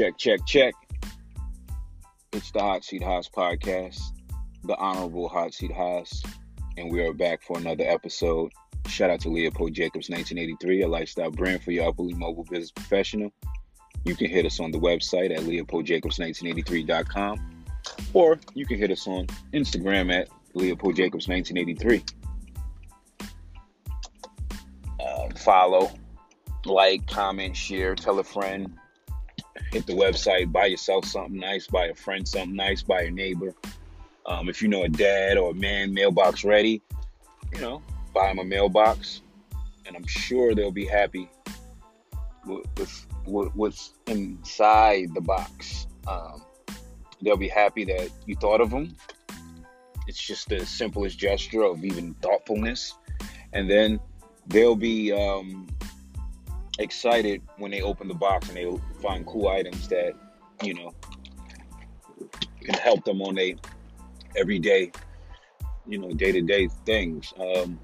Check, check, check. It's the Hot Seat Haas podcast, the Honorable Hot Seat Haas, and we are back for another episode. Shout out to Leopold Jacobs 1983, a lifestyle brand for your upperly mobile business professional. You can hit us on the website at leopoldjacobs1983.com, or you can hit us on Instagram at leopoldjacobs1983. Uh, follow, like, comment, share, tell a friend. Hit the website, buy yourself something nice, buy a friend something nice, buy a neighbor. Um, if you know a dad or a man, mailbox ready, you know, buy them a mailbox, and I'm sure they'll be happy with, with, with what's inside the box. Um, they'll be happy that you thought of them. It's just the simplest gesture of even thoughtfulness, and then they'll be um, excited when they open the box and they find cool items that you know can help them on a everyday, you know, day to day things. Um,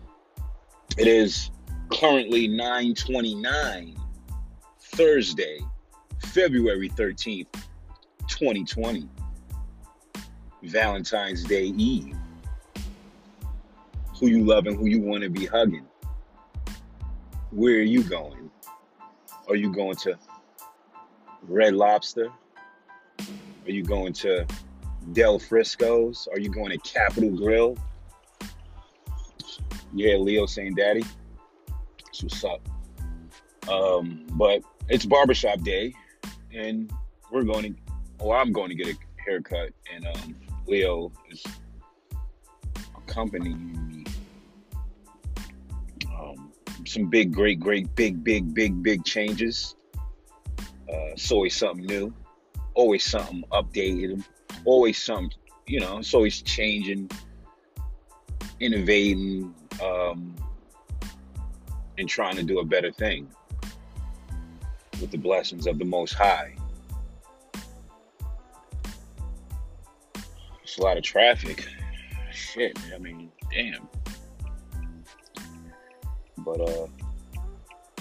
it is currently 9:29, Thursday, February 13th, 2020, Valentine's Day Eve. Who you loving? Who you want to be hugging? Where are you going? Are you going to Red Lobster? Are you going to Del Frisco's? Are you going to Capital Grille? Yeah, Leo saying daddy. That's what's up. Um, but it's barbershop day, and we're going to, well, I'm going to get a haircut, and um, Leo is accompanying me. Some big, great, great, big, big, big, big changes. Uh, it's always something new, always something updated, always something, you know, it's always changing, innovating, um, and trying to do a better thing with the blessings of the Most High. It's a lot of traffic. Shit, man, I mean, damn. But uh,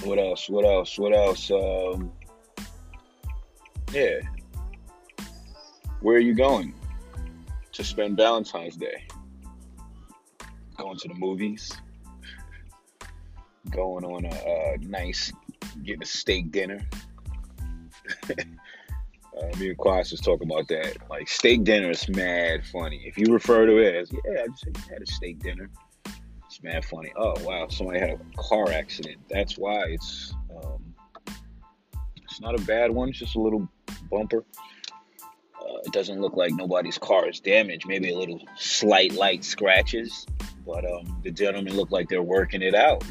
what else? What else? What else? Um, yeah. Where are you going to spend Valentine's Day? Going to the movies? Going on a, a nice, getting a steak dinner? uh, me and Quas was talking about that. Like steak dinner is mad funny. If you refer to it as, yeah, I just had a steak dinner. Mad funny. Oh wow, somebody had a car accident. That's why it's um, it's not a bad one. It's just a little bumper. Uh, it doesn't look like nobody's car is damaged. Maybe a little slight light scratches, but um, the gentlemen look like they're working it out.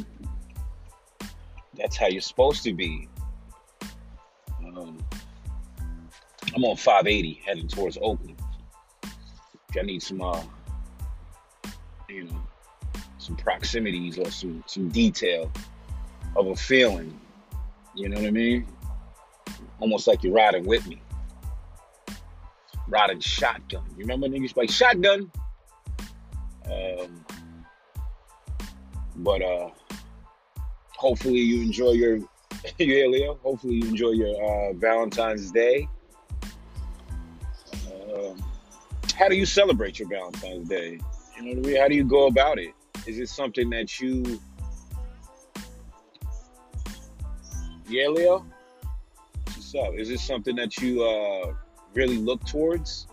That's how you're supposed to be. Um, I'm on 580 heading towards Oakland. I need some, uh, you know, some proximities or some some detail of a feeling. You know what I mean? Almost like you're riding with me. Riding shotgun. You remember niggas like shotgun? Um, but uh hopefully you enjoy your yeah, Leo. Hopefully you enjoy your uh, Valentine's Day. Um, how do you celebrate your Valentine's Day? You know? How do you go about it? Is it something that you Yeah, Leo? What's up? Is this something that you uh, really look towards?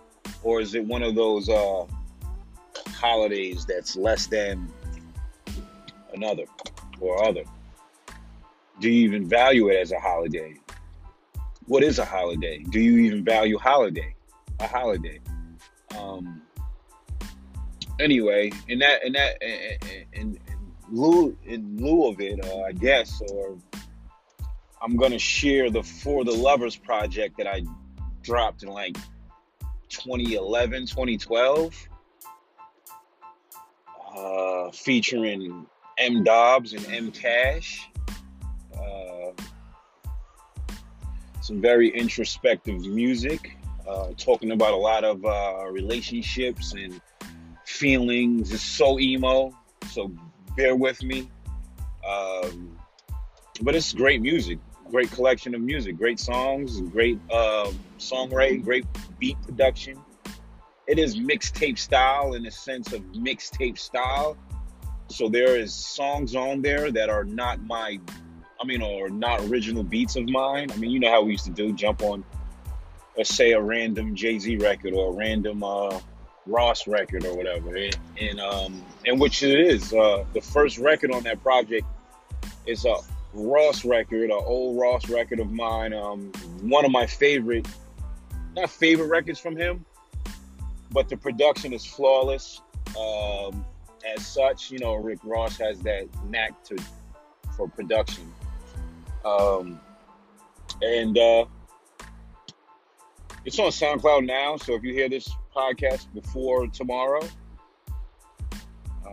Or is it one of those uh, holidays that's less than another or other? Do you even value it as a holiday? What is a holiday? Do you even value holiday? A holiday. Um, anyway, in that in that in, in, in lieu in lieu of it, uh, I guess, or I'm gonna share the For the Lovers project that I dropped in like 2011, 2012, uh, featuring M Dobbs and M Cash. Uh, some very introspective music, uh, talking about a lot of uh, relationships and feelings. It's so emo, so bear with me. Um, but it's great music, great collection of music, great songs, great uh, songwriting, great beat production. It is mixtape style in the sense of mixtape style. So there is songs on there that are not my, I mean, or not original beats of mine. I mean, you know how we used to do, jump on, let's say a random Jay Z record or a random uh, Ross record or whatever, and, and um, and which it is. Uh, the first record on that project is a Ross record, an old Ross record of mine. Um, one of my favorite, not favorite records from him, but the production is flawless. Um, as such, you know, Rick Ross has that knack to for production. Um, and uh, it's on SoundCloud now, so if you hear this podcast before tomorrow,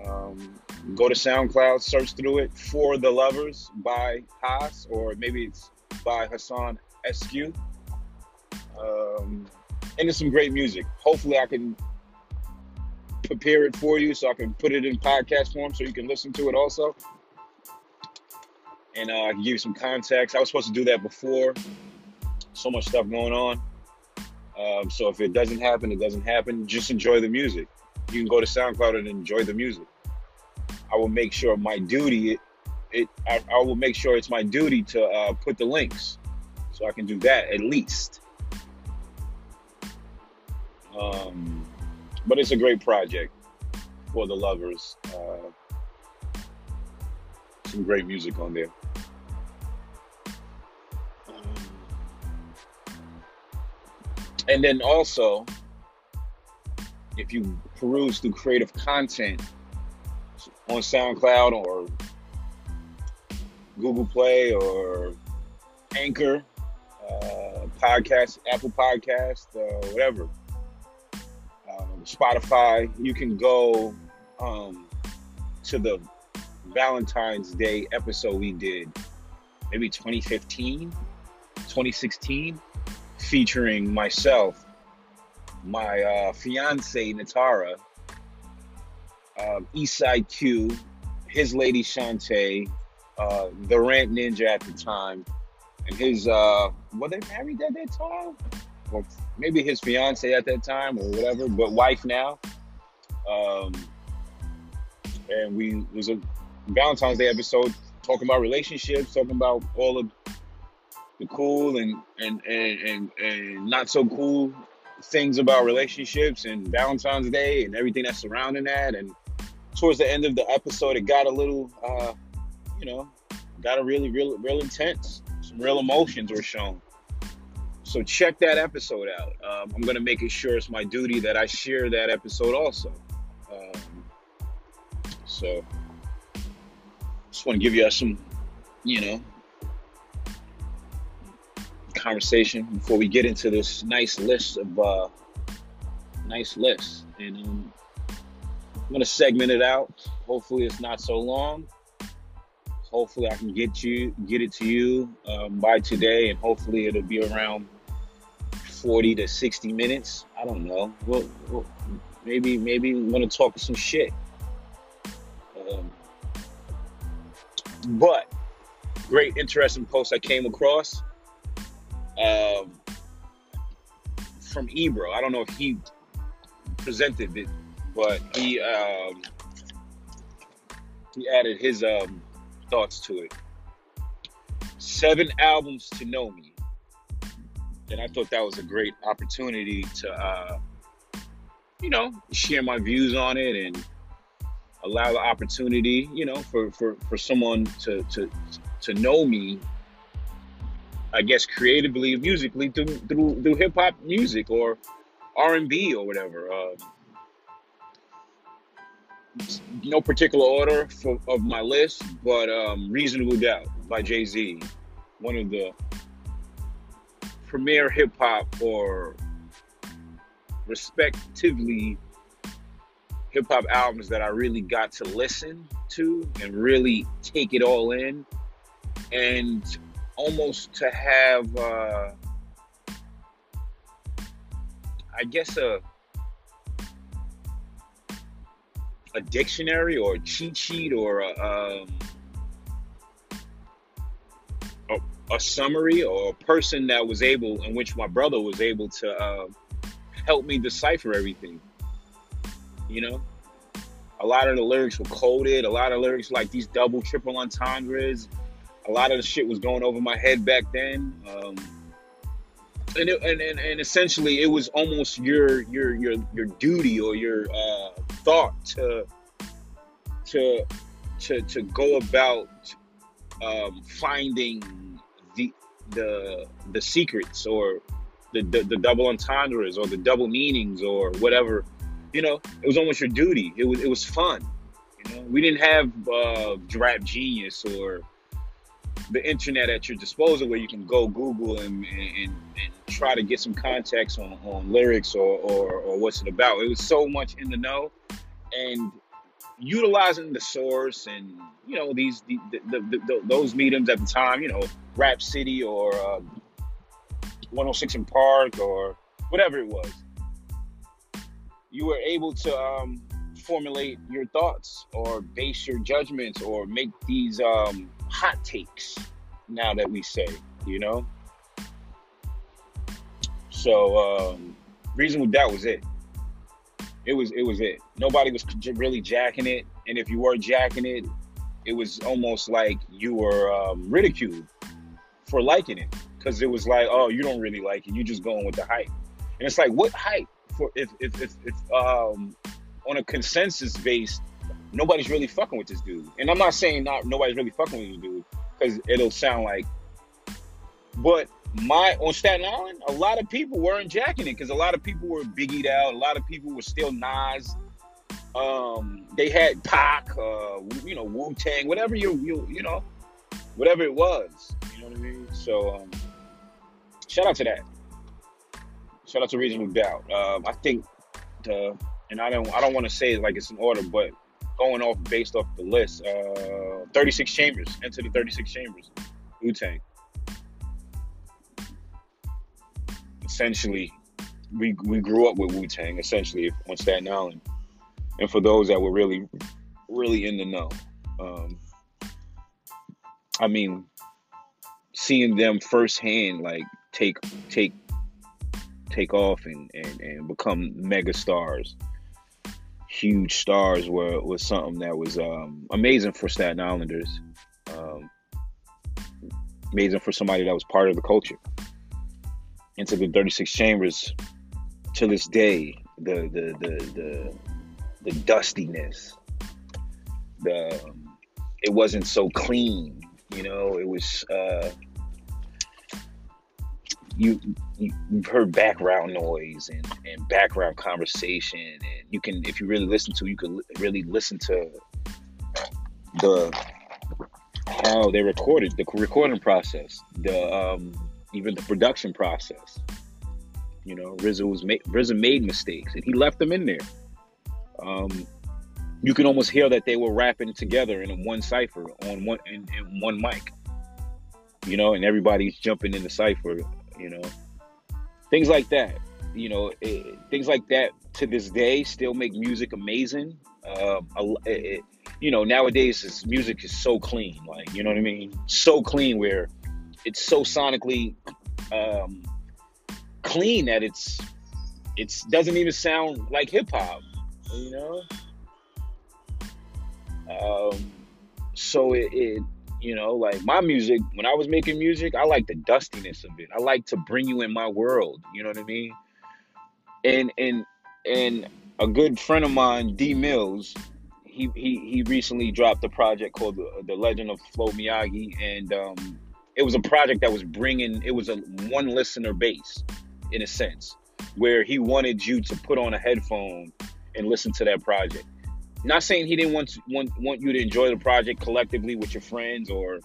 um, go to SoundCloud, search through it for the lovers by Haas, or maybe it's by Hassan SQ. Um, and it's some great music. Hopefully, I can prepare it for you so I can put it in podcast form so you can listen to it also. And uh, I can give you some context. I was supposed to do that before. So much stuff going on. Um, so if it doesn't happen, it doesn't happen. Just enjoy the music. You can go to SoundCloud and enjoy the music. I will make sure my duty it, it I, I will make sure it's my duty to uh, put the links so I can do that at least. Um, but it's a great project for the lovers. Uh, some great music on there. And then also, if you peruse through creative content on SoundCloud or Google Play or Anchor, uh, podcast, Apple Podcast, uh, whatever, um, Spotify, you can go um, to the Valentine's Day episode we did, maybe 2015, 2016 featuring myself, my uh, fiance Natara, uh, Eastside Q, his lady Shantae, uh, the Rant Ninja at the time, and his uh, were they married at that time, or maybe his fiance at that time, or whatever, but wife now. Um, and we was a Valentine's Day episode talking about relationships, talking about all of the cool and and and and, and not so cool things about relationships and Valentine's Day and everything that's surrounding that. And towards the end of the episode, it got a little, uh, you know, got a really, real, real intense. Some real emotions were shown. So check that episode out. Um, I'm gonna make it sure it's my duty that I share that episode also. Um, so just want to give you some, you know, conversation before we get into this nice list of uh, nice list. And um, I'm gonna segment it out. Hopefully, it's not so long. Hopefully, I can get you get it to you um, by today, and hopefully, it'll be around 40 to 60 minutes. I don't know. Well, well maybe maybe I'm gonna talk some shit. Um, but great, interesting post I came across um, from Ebro. I don't know if he presented it, but he um, he added his um, thoughts to it. Seven albums to know me, and I thought that was a great opportunity to, uh, you know, share my views on it and allow the opportunity, you know, for for for someone to to to know me I guess creatively, musically through through, through hip hop music or R and B or whatever. Uh, no particular order for, of my list, but um, "Reasonable Doubt" by Jay Z, one of the premier hip hop or respectively hip hop albums that I really got to listen to and really take it all in. And almost to have, uh, I guess, a a dictionary or a cheat sheet or a, um, a, a summary or a person that was able, in which my brother was able to uh, help me decipher everything. You know, a lot of the lyrics were coded. A lot of lyrics like these double, triple entendres. A lot of the shit was going over my head back then. Um, and, it, and, and and essentially, it was almost your your your your duty or your uh, thought to to to to go about um, finding the the the secrets or the, the, the double entendres or the double meanings or whatever. You know, it was almost your duty. It was it was fun. You know, we didn't have uh, Genius or the internet at your disposal where you can go Google and, and, and try to get some context on, on lyrics or, or, or what's it about. It was so much in the know, and utilizing the source and you know these the, the, the, those mediums at the time you know rap city or uh, 106 & Park or whatever it was you were able to um, formulate your thoughts or base your judgments or make these um, hot takes now that we say you know? So um, reasonable doubt was it. It was it was it. Nobody was really jacking it, and if you were jacking it, it was almost like you were um, ridiculed for liking it. Because it was like, oh, you don't really like it. You just going with the hype, and it's like, what hype? For if if if, if um, on a consensus base, nobody's really fucking with this dude. And I'm not saying not nobody's really fucking with this dude because it'll sound like, but my on Staten Island, a lot of people weren't jacking it because a lot of people were biggied out. A lot of people were still Nas. Um, they had Pac, uh, you know, Wu Tang, whatever you you you know, whatever it was. You know what I mean? So um, shout out to that. Shout out to Reasonable Doubt. Um, I think the and I don't I don't want to say it like it's in order, but going off based off the list, uh, 36 chambers, into the 36 chambers, Wu Tang. essentially we we grew up with Wu Tang essentially on Staten Island, and for those that were really really in the know, um, I mean, seeing them firsthand like take take take off and and, and become mega stars, huge stars were was something that was um, amazing for Staten Islanders, um, amazing for somebody that was part of the culture. Into the 36 chambers to this day the the the the, the dustiness the um, it wasn't so clean you know it was uh you, you have heard background noise and, and background conversation and you can if you really listen to you can really listen to the how they recorded the recording process the um even the production process. You know, RZA was made, made mistakes, and he left them in there. Um, you can almost hear that they were rapping together in one cipher on one in, in one mic. You know, and everybody's jumping in the cipher. You know, things like that. You know, it, things like that to this day still make music amazing. Uh, it, you know, nowadays this music is so clean, like you know what I mean, so clean where it's so sonically um, clean that it's it doesn't even sound like hip hop, you know. Um, so it, it, you know, like my music. When I was making music, I like the dustiness of it. I like to bring you in my world. You know what I mean? And and and a good friend of mine, D Mills, he he he recently dropped a project called the, the Legend of Flo Miyagi, and um, it was a project that was bringing it was a one listener base in a sense where he wanted you to put on a headphone and listen to that project not saying he didn't want want, want you to enjoy the project collectively with your friends or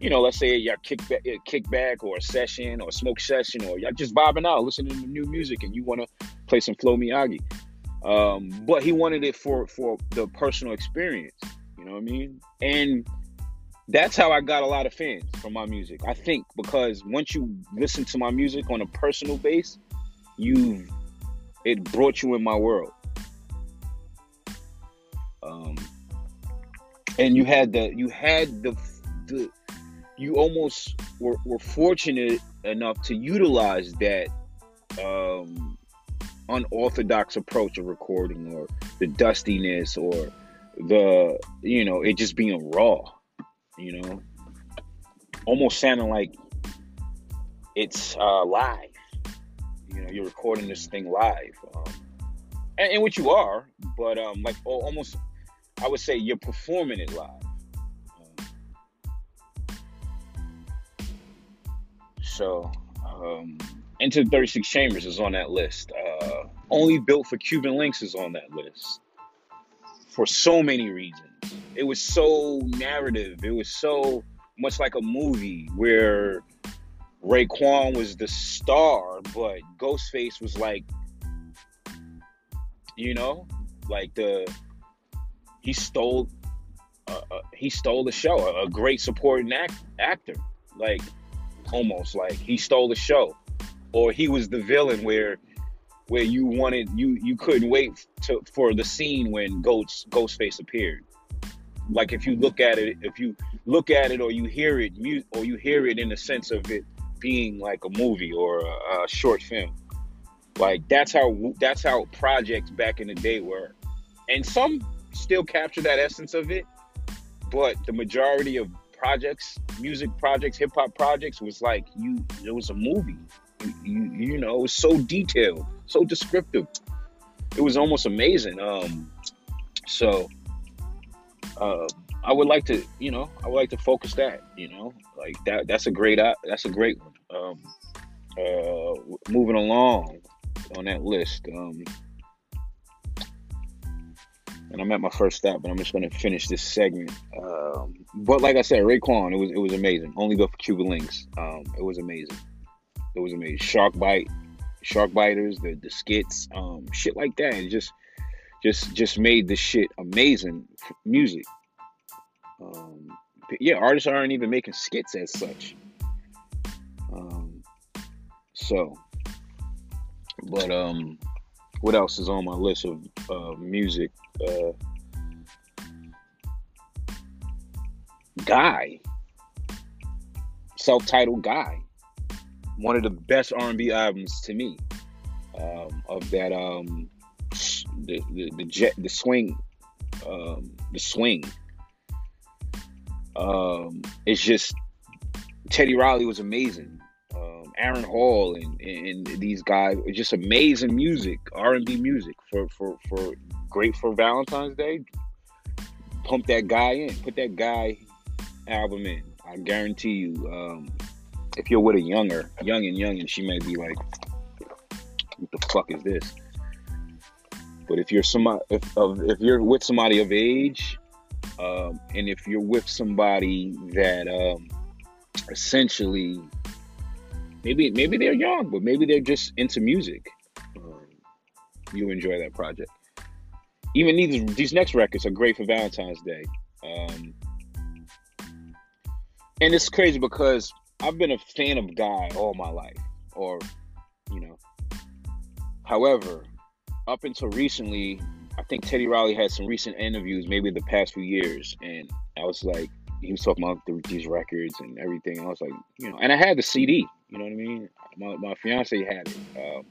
you know let's say y'all kick back, kickback or a session or a smoke session or y'all just vibing out listening to new music and you want to play some Flo Miyagi um, but he wanted it for for the personal experience you know what i mean and that's how I got a lot of fans from my music. I think because once you listen to my music on a personal base, you it brought you in my world. Um, and you had the you had the the you almost were, were fortunate enough to utilize that um, unorthodox approach of recording or the dustiness or the you know it just being raw you know? Almost sounding like it's uh, live. You know you're recording this thing live um, and, and what you are but um like almost i would say you're performing it live um, so um into the 36 Chambers is on that list. Uh, Only Built for Cuban Linx is on that list for so many reasons. It was so narrative. It was so much like a movie where Raekwon was the star, but Ghostface was like, you know, like the he stole uh, uh, he stole the show. A, a great supporting act, actor, like almost like he stole the show or he was the villain where where you wanted you you couldn't wait to for the scene when Ghost Ghostface appeared. Like if you look at it, if you look at it or you hear it, you, or you hear it in the sense of it being like a movie or a, a short film. Like that's how that's how projects back in the day were, and some still capture that essence of it, but the majority of projects, music projects, hip hop projects was like you. It was a movie you, you know, it was so detailed, so descriptive. It was almost amazing. Um, so uh, I would like to, you know, I would like to focus that, you know, like that. That's a great, that's a great one. Um, uh, moving along on that list. Um, and I'm at my first stop, but I'm just gonna finish this segment. Um, but like I said, Raekwon, it was it was amazing. Only go for Cuban Linx. Um, it was amazing. It was amazing. Shark bite, shark biters, the the skits, um, shit like that. It just just just made the shit amazing music. Um, yeah, artists aren't even making skits as such. Um, so, but um, what else is on my list of uh, music? Uh, Guy, self-titled Guy. One of the best R&B albums to me. Um, of that um, the, the the jet the swing um, the swing. Um, it's just Teddy Riley was amazing Aaron Hall and, and these guys just amazing music R&B music for for for great for Valentine's Day pump that guy in put that guy album in I guarantee you um, if you're with a younger, young and young, and she may be like, "What the fuck is this?" But if you're somebody, if if you're with somebody of age, um, and if you're with somebody that um, essentially, maybe maybe they're young, but maybe they're just into music, um, you enjoy that project. Even these these next records are great for Valentine's Day. Um, and it's crazy because I've been a fan of Guy all my life, or you know. However, up until recently, I think Teddy Riley had some recent interviews, maybe the past few years, and I was like, he was talking about the, these records and everything. And I was like, you know, and I had the CD. You know what I mean? My my fiance had it, um,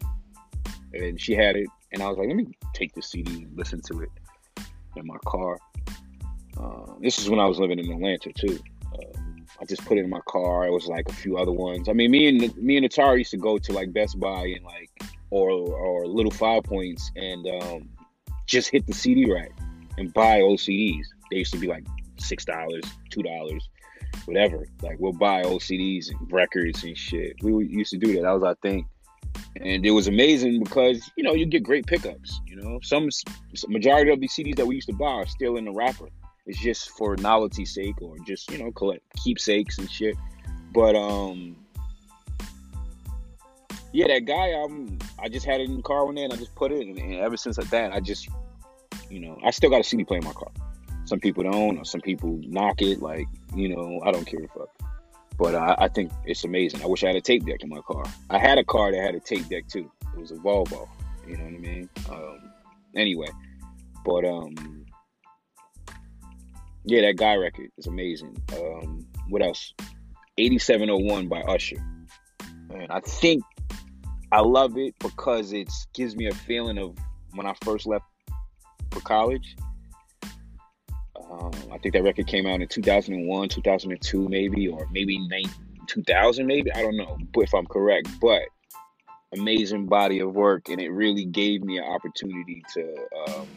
and she had it, and I was like, let me take the CD listen to it in my car. Uh, this is when I was living in Atlanta too. I just put it in my car. It was like a few other ones. I mean, me and me and Atari used to go to like Best Buy and like or or Little Five Points and um, just hit the CD rack and buy old CDs. They used to be like six dollars, two dollars, whatever. Like we'll buy old CDs and records and shit. We used to do that. That was our thing, and it was amazing because you know you get great pickups. You know, some majority of these CDs that we used to buy are still in the wrapper. It's just for novelty sake or just you know collect keepsakes and shit. But um, yeah, that guy. Um, I just had it in the car one day and I just put it, and, and ever since that, I just you know I still got a CD player in my car. Some people don't, or some people knock it. Like you know, I don't care fuck. But I think it's amazing. I wish I had a tape deck in my car. I had a car that had a tape deck too. It was a Volvo. You know what I mean? Um, anyway, but um, yeah, that guy record is amazing. Um, what else? 8701 by Usher. And I think I love it because it gives me a feeling of when I first left for college. Um, I think that record came out in 2001, 2002, maybe, or maybe 2000, maybe. I don't know if I'm correct, but amazing body of work, and it really gave me an opportunity to um,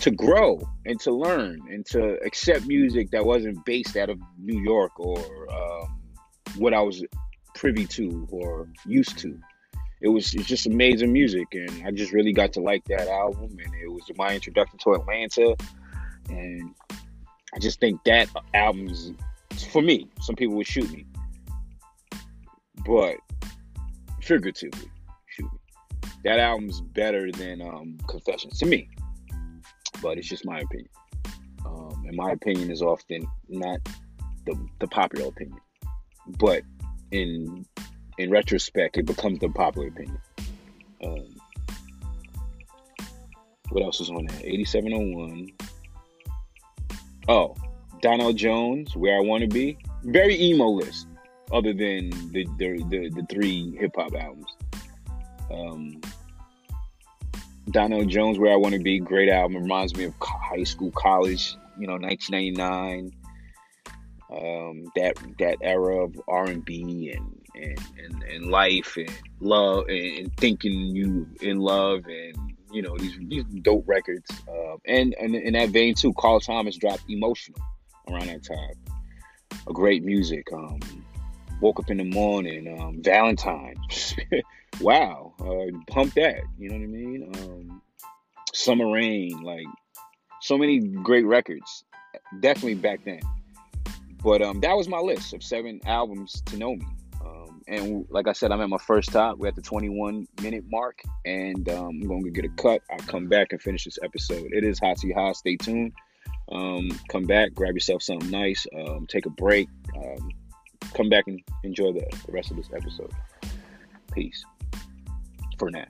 to grow and to learn and to accept music that wasn't based out of New York or um, what I was privy to or used to. It was it's just amazing music, and I just really got to like that album, and it was my introduction to Atlanta, and I just think that album is for me. Some people would shoot me, but figuratively, shoot me. That album's better than um, Confessions to me but it's just my opinion. Um, and my opinion is often not the, the popular opinion, but in in retrospect, it becomes the popular opinion. Um, what else is on that? 8701. Oh, Donell Jones, Where I Want to Be. Very emo list, other than the the, the, the three hip hop albums. Um, Donell Jones, Where I Want to Be, great album. Reminds me of high school, college, you know, 1999. Um, that that era of R and B and and and life and love and, and, thinking you in love and you know these these dope records. Uh, and, and in that vein too, Carl Thomas dropped Emotional around that time. A great music. Um, woke up in the morning. Um, Valentine. wow, uh, pump that. You know what I mean? Um, Summer Rain, like so many great records. Definitely back then. But um, that was my list of seven albums to know me. And like I said, I'm at my first stop. We're at the 21 minute mark, and um, I'm going to get a cut. I'll come back and finish this episode. It is Hot Seat Haas. Stay tuned. Um, come back, grab yourself something nice, um, take a break, um, come back and enjoy the, the rest of this episode. Peace for now.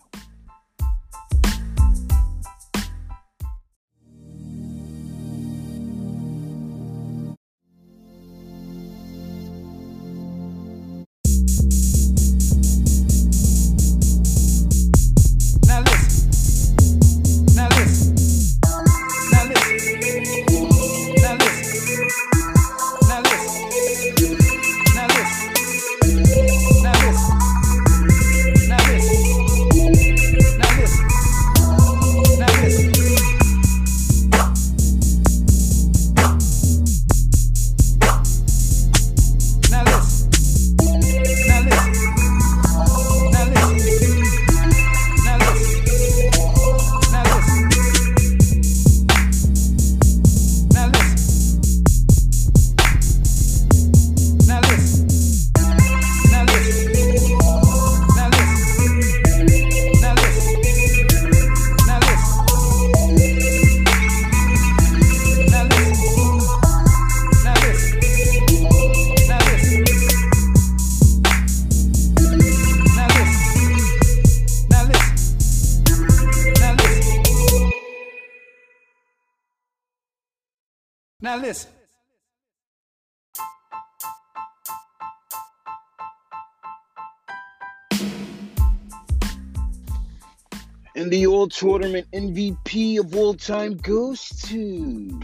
And the old tournament MVP of all time goes to.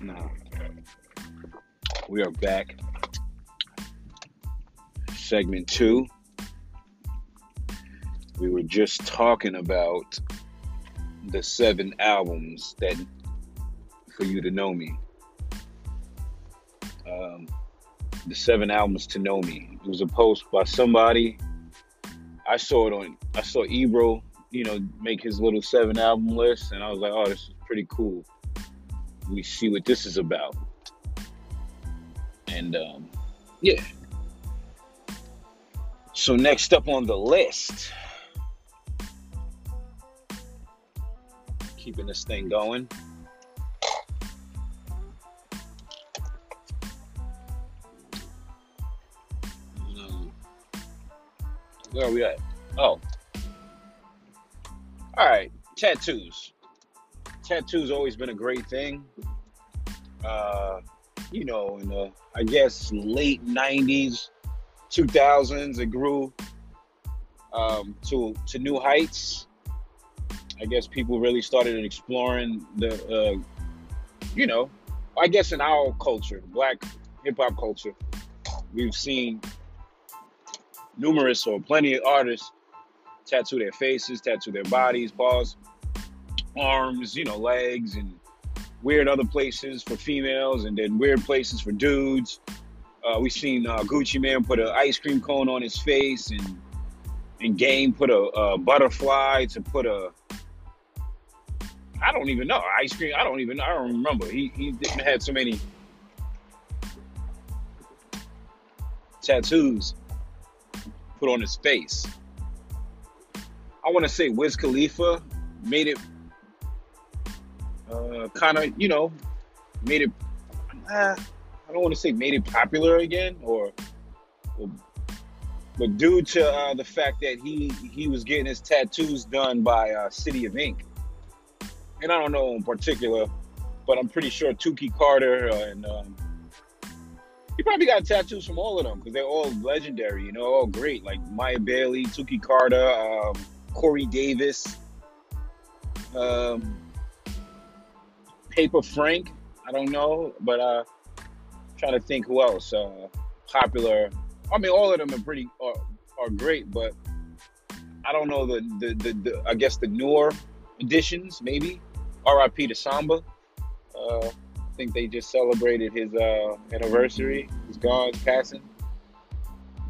Now, we are back. Segment two. We were just talking about the seven albums that for you to know me. Um, the seven albums to know me. It was a post by somebody. I saw it on. I saw Ebro, you know, make his little seven album list, and I was like, oh, this is pretty cool. We see what this is about. And um, yeah. So next up on the list, keeping this thing going. Where are we at? Oh. All right. Tattoos. Tattoos always been a great thing. Uh, you know, in the I guess late '90s, 2000s, it grew um, to to new heights. I guess people really started exploring the, uh, you know, I guess in our culture, black hip hop culture, we've seen numerous or plenty of artists tattoo their faces, tattoo their bodies, paws, arms, you know, legs, and weird other places for females, and then weird places for dudes. Uh, we've seen uh, Gucci Mane put an ice cream cone on his face, and and Game put a, a butterfly to put a I don't even know ice cream. I don't even. I don't remember. He he had so many tattoos put on his face. I want to say Wiz Khalifa made it uh, kind of, you know, made it. I don't want to say made it popular again, or, or but due to uh, the fact that he he was getting his tattoos done by uh, City of Ink, and I don't know in particular, but I'm pretty sure Tuki Carter and um, he probably got tattoos from all of them because they're all legendary, you know, all great. Like Miya Bailey, Tuki Carter, um, Corey Davis, um, Paper Frank. I don't know, but uh, trying to think who else uh, popular. I mean, all of them are pretty are, are great, but I don't know the, the the, the I guess the newer editions maybe. R.I.P. to Samba. Uh, I think they just celebrated his uh, anniversary. He's gone, passing.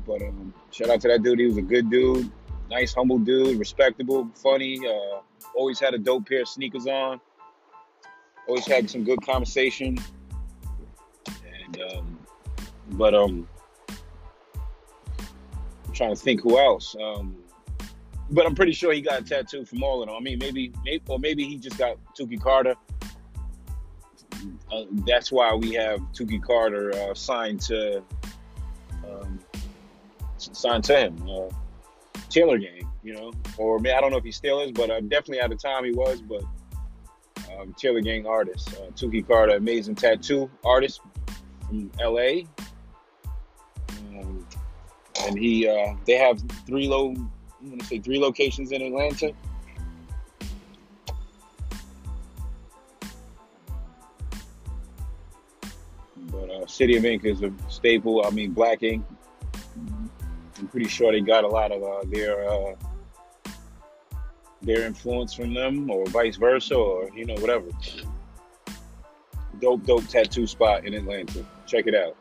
But um, shout out to that dude. He was a good dude, nice, humble dude, respectable, funny. Uh, always had a dope pair of sneakers on. Always had some good conversation. And um, but um, I'm trying to think who else. Um, but I'm pretty sure he got a tattoo from all of them. I mean, maybe, maybe or maybe he just got Tuki Carter uh, that's why we have Tuki Carter uh, signed to um, signed to him. Uh, Taylor Gang, you know, or I don't know if he still is, but uh, definitely at the time he was. But um, Taylor Gang artist, uh, Tuki Carter, amazing tattoo artist from L.A. Um, and he, uh, they have three low, I'm gonna say three locations in Atlanta. Uh, City of Ink is a staple. I mean, Black Ink. I'm pretty sure they got a lot of uh, their uh, their influence from them, or vice versa, or you know, whatever. Dope, dope tattoo spot in Atlanta. Check it out.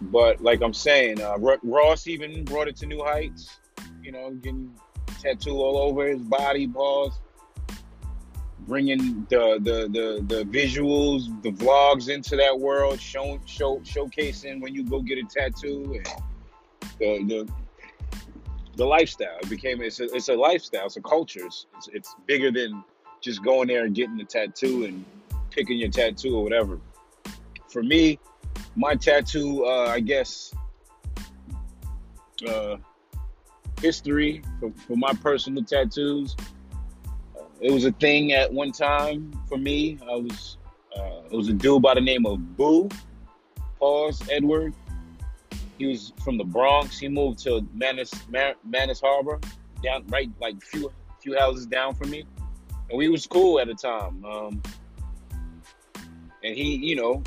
But like I'm saying, uh, Ross even brought it to new heights. You know, getting tattoo all over his body, balls bringing the, the the the visuals, the vlogs into that world, show, show showcasing when you go get a tattoo, and the the, the lifestyle. It became it's a, it's a lifestyle, it's a culture. It's, it's, it's bigger than just going there and getting a tattoo and picking your tattoo or whatever. For me, my tattoo, uh, I guess, uh, history for, for my personal tattoos it was a thing at one time for me. I was uh, it was a dude by the name of Boo, Pause Edward. He was from the Bronx. He moved to Mariners Mariners Harbor, down right like few few houses down from me, and we was cool at the time. Um, and he, you know,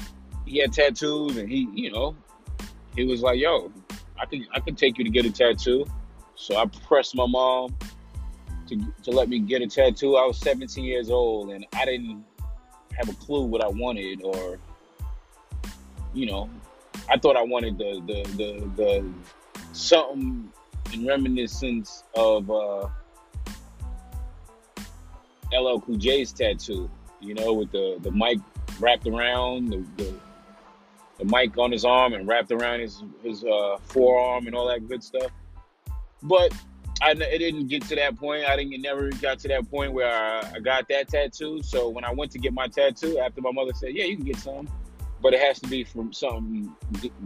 he had tattoos, and he, you know, he was like, "Yo, I could I could take you to get a tattoo." So I pressed my mom to, to let me get a tattoo. I was 17 years old and I didn't have a clue what I wanted or, you know, I thought I wanted the, the, the, the something in reminiscence of uh, LL Cool J's tattoo, you know, with the, the mic wrapped around, the, the, the mic on his arm and wrapped around his, his uh, forearm and all that good stuff. But I it didn't get to that point. I didn't never got to that point where I, I, got that tattoo. So when I went to get my tattoo, after my mother said, "Yeah, you can get some," but it has to be from something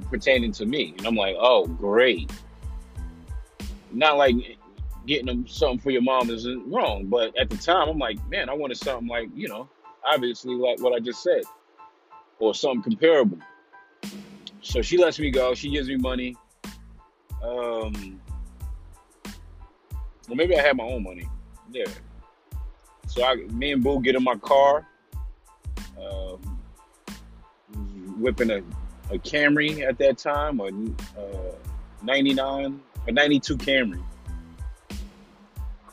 pertaining to me, and I'm like, "Oh, great!" Not like getting them something for your mom isn't wrong. But at the time, I'm like, man, I wanted something like, you know, obviously like what I just said, or something comparable. So she lets me go. She gives me money. Um, well, maybe I had my own money. Yeah. So I, me and Boo get in my car, um, whipping a, a Camry at that time, a uh, 99, a 92 Camry.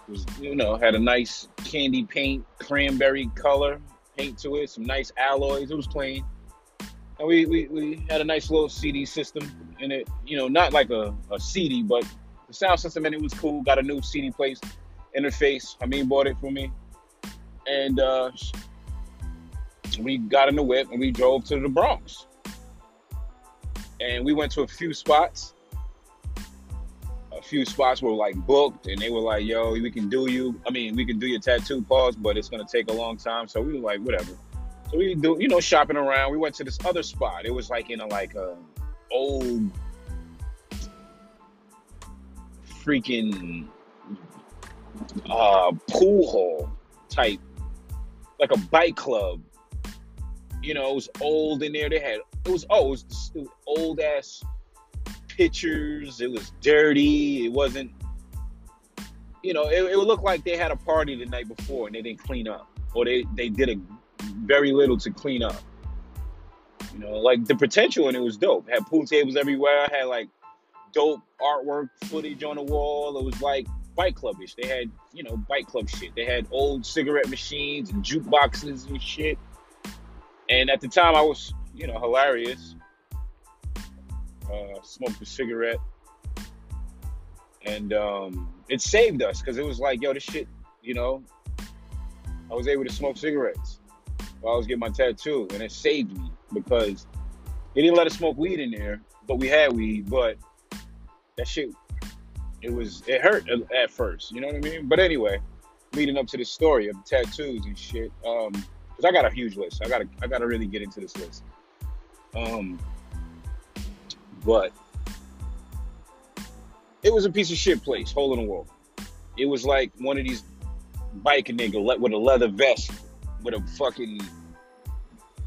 Was, you know, had a nice candy paint, cranberry color paint to it, some nice alloys. It was clean. And we, we, we had a nice little CD system in it, you know, not like a, a CD, but the sound system in it was cool. Got a new CD place interface. I mean, bought it for me. And uh, we got in the whip and we drove to the Bronx. And we went to a few spots. A few spots were like booked, and they were like, "Yo, we can do you. I mean, we can do your tattoo pause, but it's gonna take a long time." So we were like, "Whatever." So we do, you know, shopping around. We went to this other spot. It was like in a like a old freaking uh pool hall type, like a bike club. You know, it was old in there. They had it was oh, it was, was old ass pictures. It was dirty. It wasn't. You know, it, it would look like they had a party the night before and they didn't clean up, or they they did a very little to clean up. You know, like the potential and it was dope. Had pool tables everywhere. I had like dope artwork footage on the wall. It was like bike clubbish. They had, you know, bike club shit. They had old cigarette machines and jukeboxes and shit. And at the time, I was, you know, hilarious. Uh, smoked a cigarette, and um, it saved us because it was like, yo, this shit, you know, I was able to smoke cigarettes while I was getting my tattoo, and it saved me because they didn't let us smoke weed in there, but we had weed, but that shit it was it hurt at first, you know what I mean? But anyway, leading up to this story of tattoos and shit, um, because I got a huge list. I gotta I gotta really get into this list. Um, but it was a piece of shit place, hole in the wall. It was like one of these bike nigga with a leather vest with a fucking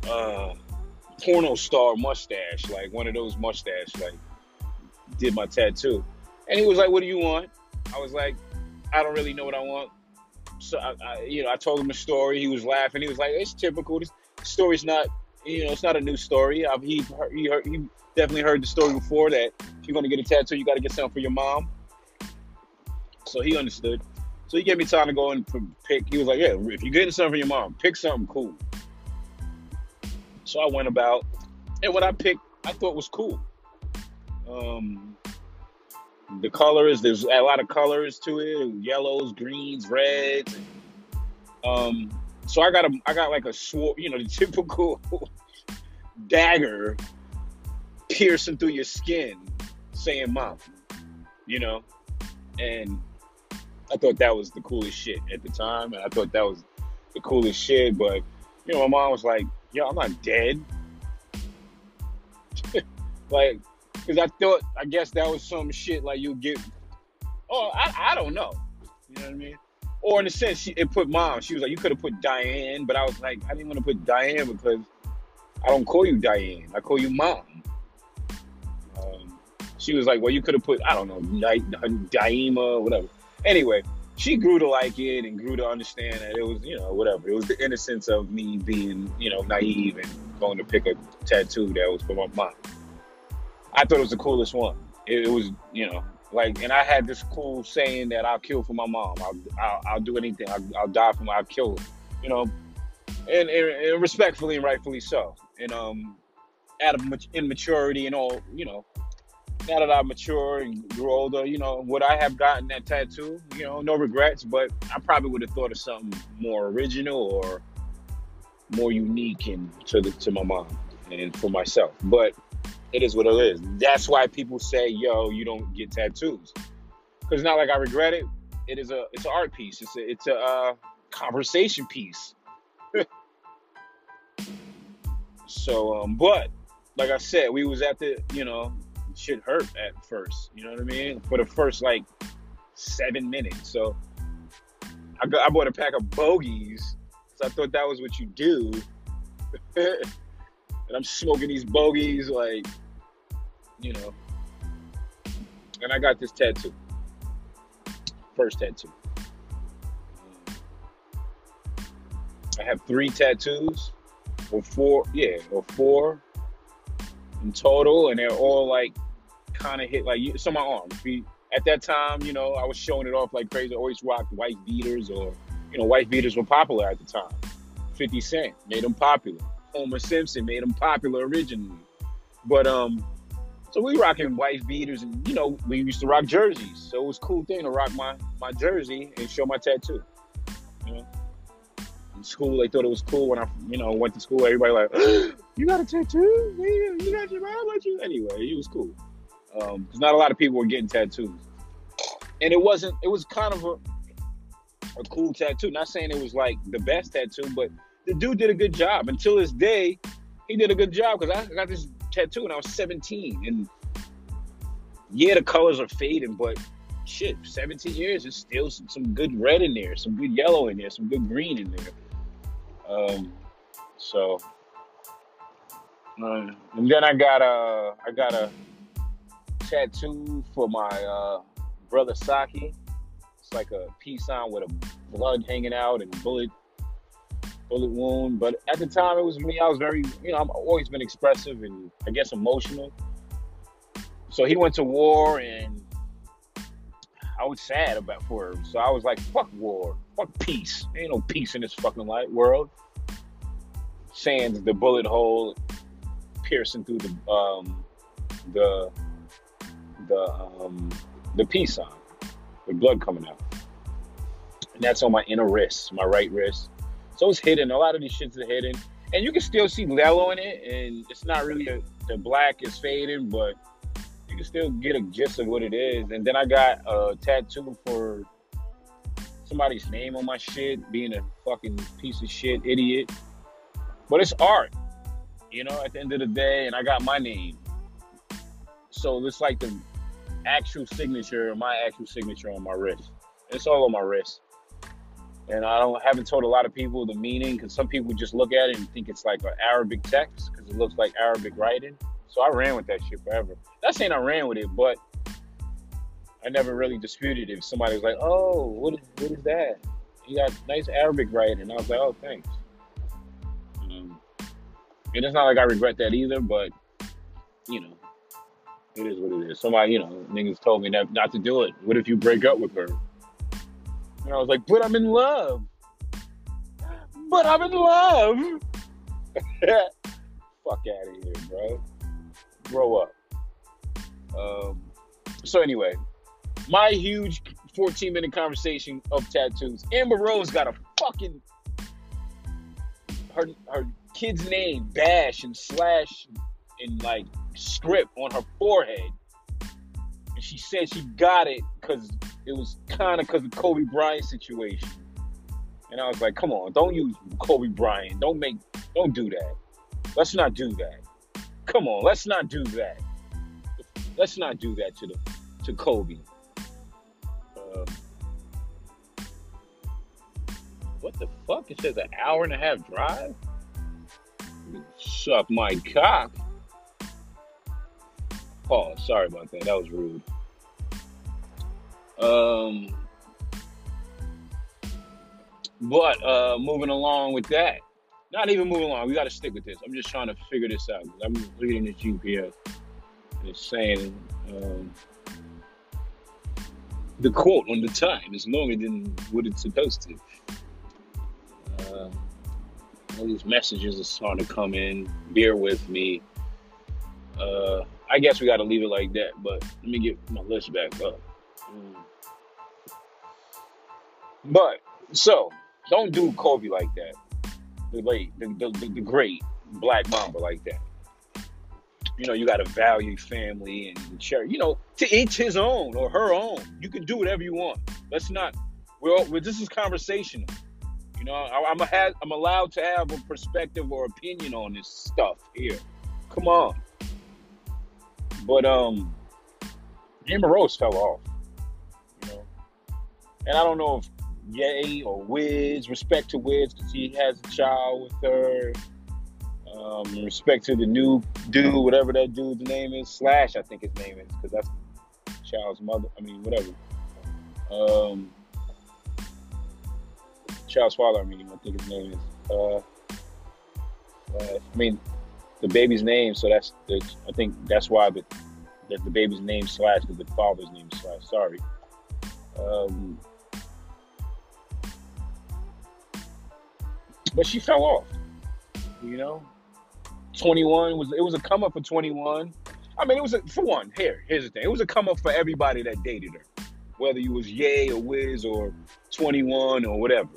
uh porno star mustache, like one of those mustache, like did my tattoo. And he was like, "What do you want?" I was like, "I don't really know what I want." So I, I you know, I told him the story. He was laughing. He was like, "It's typical. This story's not, you know, it's not a new story. I've, he he heard, he definitely heard the story before that if you're gonna get a tattoo, you got to get something for your mom." So he understood. So he gave me time to go and pick. He was like, "Yeah, if you're getting something for your mom, pick something cool." So I went about, and what I picked, I thought was cool. Um, the colors, there's a lot of colors to it: yellows, greens, reds. Um, so I got a, I got like a sword, you know, the typical dagger piercing through your skin, saying "mom," you know, and I thought that was the coolest shit at the time, and I thought that was the coolest shit. But you know, my mom was like, "Yo, I'm not dead." like, because I thought, I guess that was some shit like you get. Oh, I, I don't know. You know what I mean? Or in a sense, she, it put mom. She was like, you could have put Diane, but I was like, I didn't want to put Diane because I don't call you Diane. I call you mom. Um, she was like, well, you could have put, I don't know, Daima, or whatever. Anyway, she grew to like it and grew to understand that it was, you know, whatever. It was the innocence of me being, you know, naive and going to pick a tattoo that was for my mom. I thought it was the coolest one. It, it, was, you know, like, and I had this cool saying that I'll kill for my mom. I'll, I'll, I'll do anything. I'll, I'll, die for my. I'll kill, you know, and, and, and, respectfully and rightfully so. And um, out of immaturity and all, you know, now that I mature and grew older, you know, would I have gotten that tattoo? You know, no regrets, but I probably would have thought of something more original or more unique and to the, to my mom and for myself. But it is what it is. That's why people say, "Yo, you don't get tattoos," because it's not like I regret it. It is a it's an art piece. It's a it's a uh, conversation piece. so, um, but like I said, we was at the you know shit hurt at first. You know what I mean? For the first like seven minutes. So I, got, I bought a pack of bogeys. So I thought that was what you do. and I'm smoking these bogeys, like, you know. And I got this tattoo. First tattoo. I have three tattoos, or four, yeah, or four in total, and they're all like kind of hit like it's on my arm. At that time, you know, I was showing it off like crazy. I always rocked white beaters, or you know, white beaters were popular at the time. Fifty Cent made them popular. Homer Simpson made them popular originally, but um, so we rocking white beaters, and you know, we used to rock jerseys. So it was a cool thing to rock my my jersey and show my tattoo. You know in school. They thought it was cool when I, you know, went to school. Everybody like, you got a tattoo? You got your mom let you. Anyway, it was cool because um, not a lot of people were getting tattoos, and it wasn't. It was kind of a a cool tattoo. Not saying it was like the best tattoo, but the dude did a good job. Until this day, he did a good job because I got this tattoo when I was 17, and yeah, the colors are fading, but shit, 17 years, it's still some, some, good red in there, some good yellow in there, some good green in there. Um, so, uh, and then I got a I got a tattoo for my uh, brother Saki. It's like a peace sign with a blood hanging out and bullet bullet wound. But at the time, it was me. I was very, you know, I've always been expressive and I guess emotional. So he went to war and I was sad about for him. So I was like, fuck war, fuck peace. Ain't no peace in this fucking light world. Saying the bullet hole piercing through the um the the um the peace sign, the blood coming out. And that's on my inner wrist, my right wrist. So it's hidden. A lot of these shits are hidden. And you can still see yellow in it, and it's not really a, the black is fading, but you can still get a gist of what it is. And then I got a tattoo for somebody's name on my shit, being a fucking piece of shit idiot. But it's art, you know, at the end of the day, and I got my name. So it's like the actual signature, my actual signature on my wrist. It's all on my wrist. And I don't haven't told a lot of people the meaning because some people just look at it and think it's like an Arabic text because it looks like Arabic writing. So I ran with that shit forever. Not saying I ran with it, but I never really disputed if somebody was like, "Oh, what is what is that?" You got nice Arabic writing, I was like, "Oh, thanks." Um, and it's not like I regret that either, but you know, it is what it is. Somebody, you know, niggas told me that not to do it. What if you break up with her? And I was like, "But I'm in love." But I'm in love. Fuck out of here, bro grow up. Um, so anyway, my huge 14 minute conversation of tattoos. Amber Rose got a fucking her her kid's name bash and slash and like script on her forehead, she said she got it because it was kind of because of Kobe Bryant situation. And I was like, come on, don't use Kobe Bryant. Don't make, don't do that. Let's not do that. Come on, let's not do that. Let's not do that to the to Kobe. Uh, what the fuck? It says an hour and a half drive. Suck my cock. Oh, sorry about that. That was rude. Um, but uh, moving along with that, not even moving along. We got to stick with this. I'm just trying to figure this out. I'm reading the GPS. It's saying um, the quote on the time is longer than what it's supposed to. Uh, all these messages are starting to come in. Bear with me. Uh, I guess we got to leave it like that. But let me get my list back up. Mm. But so don't do Kobe like that the late, the, the, the great Black Mamba like that. You know, you got to value family and share. You know, to each his own or her own. You can do whatever you want. Let's not. Well, this is conversational. You know, I, am I'm allowed to have a perspective or opinion on this stuff here. Come on. But um, Amber Rose fell off. And I don't know if Yay or Wiz, respect to Wiz because he has a child with her. Um, respect to the new dude, whatever that dude's name is, Slash, I think his name is, because that's child's mother. I mean, whatever. Um, child's father. I mean, I think his name is. Uh, uh, I mean, the baby's name. So that's the. I think that's why the that the baby's name slash because the father's name slash. Sorry. Um, but she fell off. You know, twenty one was it was a come up for twenty one. I mean, it was a, for one. Here, here's the thing. It was a come up for everybody that dated her, whether you was Yay or Wiz or twenty one or whatever,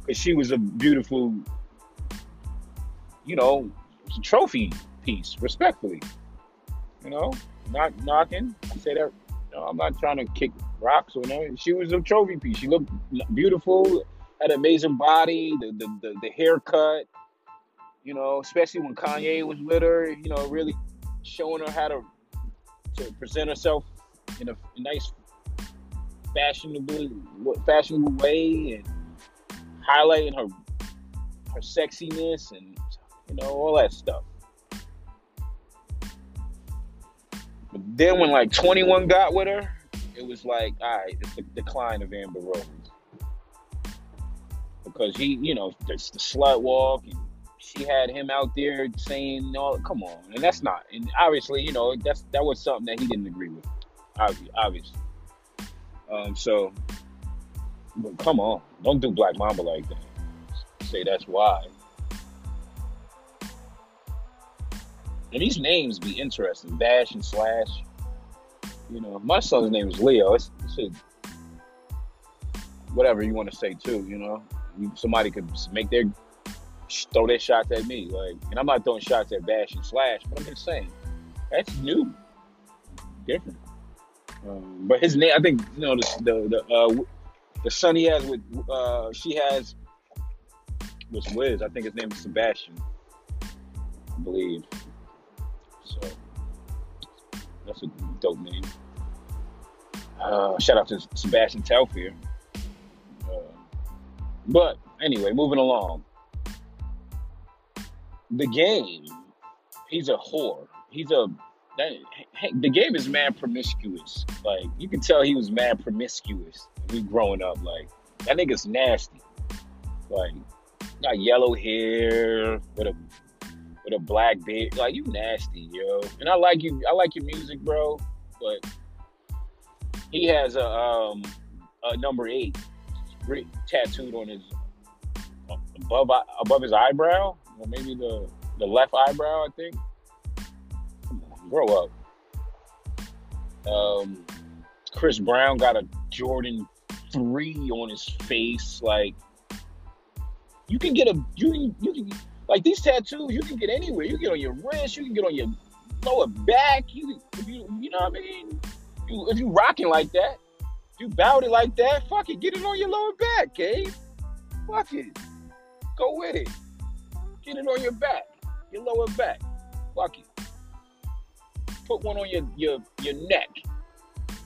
because she was a beautiful, you know, trophy piece. Respectfully, you know, not knocking. I say that. Know, I'm not trying to kick rocks or nothing. She was a trophy piece. She looked beautiful, had an amazing body, the the, the, the haircut, you know, especially when Kanye was with her, you know, really showing her how to to present herself in a nice fashionable fashionable way and highlighting her her sexiness and you know all that stuff. But then when like 21 got with her, it was like, all right, it's the decline of Amber Rose. Because he, you know, there's the slut walk and she had him out there saying, "No, come on," and that's not. And obviously, you know, that's that was something that he didn't agree with. Obviously, um, so, but come on, don't do Black Mamba like that. Say that's why. And these names be interesting, Bash and Slash. You know, my son's name is Leo. It's, it's a, whatever you want to say too. You know, somebody could make their throw their shots at me. Like, and I'm not throwing shots at Bash and Slash, but I'm just saying that's new, different. Um, but his name, I think, you know, the the the, uh, the son he has with uh, she has with Wiz. I think his name is Sebastian, I believe. So that's a dope name. Uh, shout out to Sebastian Telfair. But anyway, moving along the game, he's a whore. He's a that, the game is mad promiscuous. Like you can tell he was mad promiscuous. We growing up, like that nigga's nasty. Like got yellow hair with a with a black beard. Like you nasty, yo. And I like you. I like your music, bro. But he has a um a number eight tattooed on his above above his eyebrow or maybe the the left eyebrow. I think. grow up. Um, Chris Brown got a Jordan three on his face. Like you can get a you can you can like these tattoos. You can get anywhere. You can get on your wrist. You can get on your lower back. You if you you know what I mean. You, if you rocking like that, you bowed it like that. Fuck it, get it on your lower back, Gabe. Fuck it, go with it. Get it on your back, your lower back. Fuck it. Put one on your your your neck,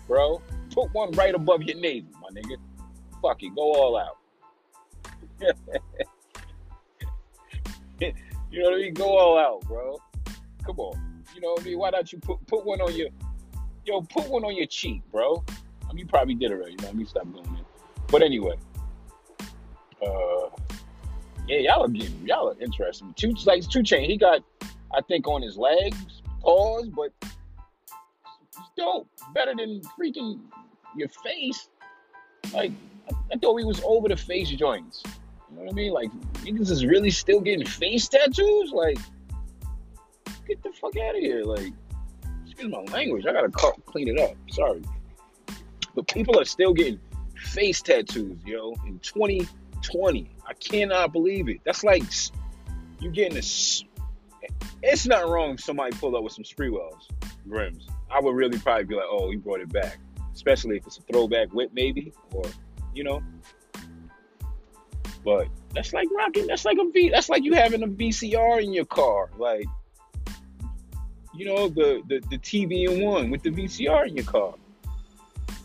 bro. Put one right above your navel, my nigga. Fuck it, go all out. you know what I mean? Go all out, bro. Come on. You know what I mean? Why don't you put put one on your yo, put one on your cheek, bro. Mean you probably did already, let me stop going in. But anyway. Uh yeah, y'all are getting y'all are interesting. Two like 2 Chainz, he got I think on his legs, paws, but it's dope. Better than freaking your face. Like I, thought we was over the face joints. You know what I mean? Like niggas is really still getting face tattoos. Like get the fuck out of here. Like excuse my language. I gotta clean it up. Sorry, but people are still getting face tattoos, yo, in 2020. I cannot believe it. That's like you getting this. It's not wrong if somebody pull up with some Sprewells rims. I would really probably be like, oh, he brought it back, especially if it's a throwback whip, maybe, or you know. But that's like rocking. That's like a V. That's like you having a VCR in your car, like you know the the, the TV in one with the VCR in your car.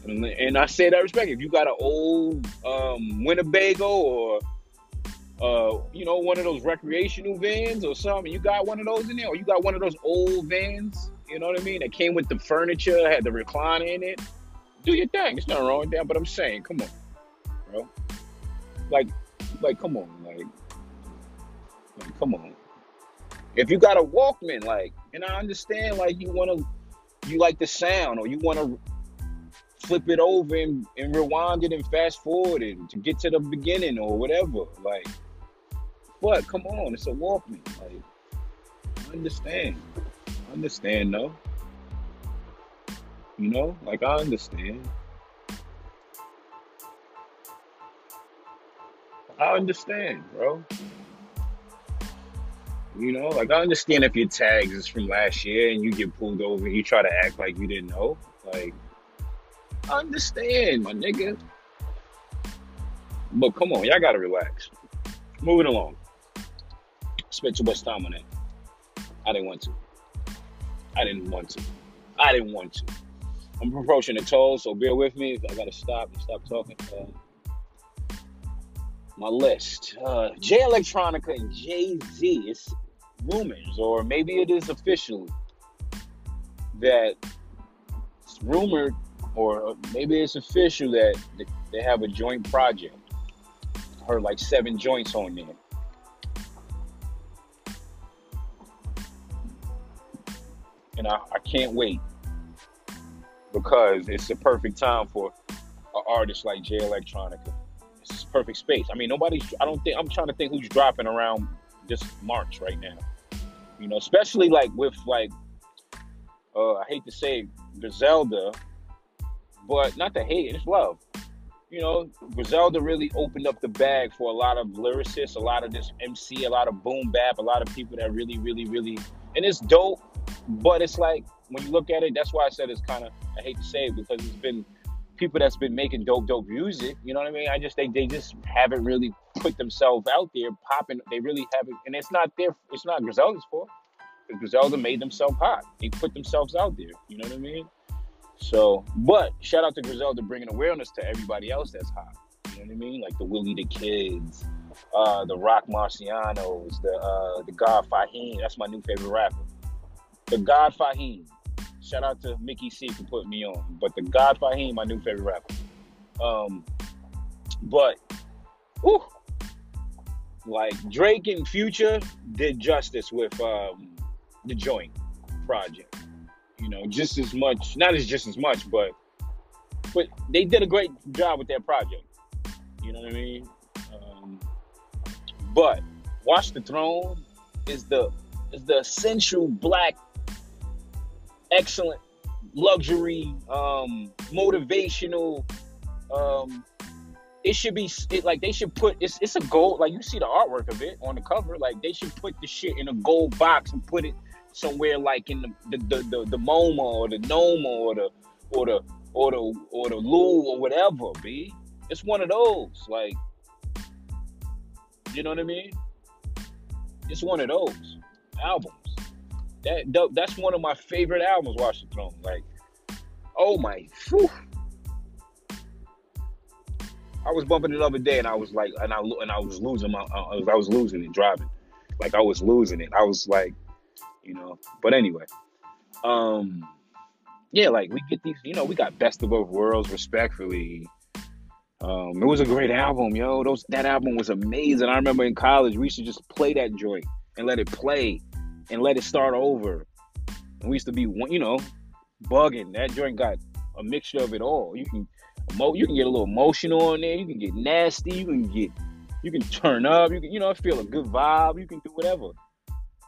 And, I say that respect. If you got an old um, Winnebago or uh, you know, one of those recreational vans or something, you got one of those in there, or you got one of those old vans, you know what I mean? That came with the furniture, had the recliner in it. Do your thing. It's nothing wrong with that, but I'm saying, come on, bro. Like, like, come on, like, like come on. If you got a Walkman, like, and I understand, like, you want to, you like the sound, or you want to flip it over and, and rewind it and fast forward it to get to the beginning or whatever. Like, but Come on, it's a Walkman. Like, I understand. I understand, though. You know, like I understand. I understand, bro. You know, like I understand if your tags is from last year and you get pulled over and you try to act like you didn't know. Like, Understand, my nigga. But come on, y'all gotta relax. Moving along. Spent too much time on that. I didn't want to. I didn't want to. I didn't want to. I'm approaching the toll, so bear with me. I gotta stop and stop talking. Uh, my list: uh, Jay Electronica and Jay Z. It's rumors, or maybe it is official that it's rumored, or maybe it's official that they have a joint project. I heard like seven joints on there. and I, I can't wait because it's the perfect time for an artist like Jay Electronica. It's perfect space. I mean, nobody's. I don't think. I'm trying to think who's dropping around this March right now. You know, especially like with like, uh, I hate to say Griselda, but not to hate it, it's love. You know, Griselda really opened up the bag for a lot of lyricists, a lot of this MC, a lot of boom bap, a lot of people that really, really, really, and it's dope but it's like when you look at it, that's why I said it's kind of I hate to say it because it's been people that's been making dope, dope music. You know what I mean? I just think they just haven't really put themselves out there popping. They really haven't, and it's not their, it's not Griselda's fault. Griselda made themselves hot. They put themselves out there. You know what I mean? So, but shout out to Griselda bringing awareness to everybody else that's hot. You know what I mean? Like the Willie the Kids, uh, the Roc Marcianos, the uh, the God Fahim. That's my new favorite rapper. The God Fahim. Shout out to Mickey C for putting me on. But the God Fahim, my new favorite rapper. Um, but, whew, like Drake and Future did justice with um, the Joint project. You know, just as much, not as just as much, but but they did a great job with that project. You know what I mean? Um, but Watch the Throne is the is the essential black excellent luxury, um, motivational. Um, it should be it, like they should put it's it's a gold like you see the artwork of it on the cover. Like they should put the shit in a gold box and put it somewhere like in the the the, the, the MoMA or the Noma or the or the or the or the Lou or whatever. B. It's one of those like you know what I mean. It's one of those albums. That that's one of my favorite albums, Watch the Throne. Like, oh my, whew. I was bumping it the other day, and I was like, and I and I was losing my, I was, I was losing it driving, like I was losing it. I was like, you know. But anyway, um, yeah, like we get these, you know, we got Best of Both Worlds, respectfully. Um, it was a great album, yo. Those that album was amazing. I remember in college we used to just play that joint and let it play and let it start over. And we used to be, you know, bugging. That joint got a mixture of it all. You can, you can get a little emotional on there. You can get nasty. You can get, you can turn up. You can, you know, feel a good vibe. You can do whatever.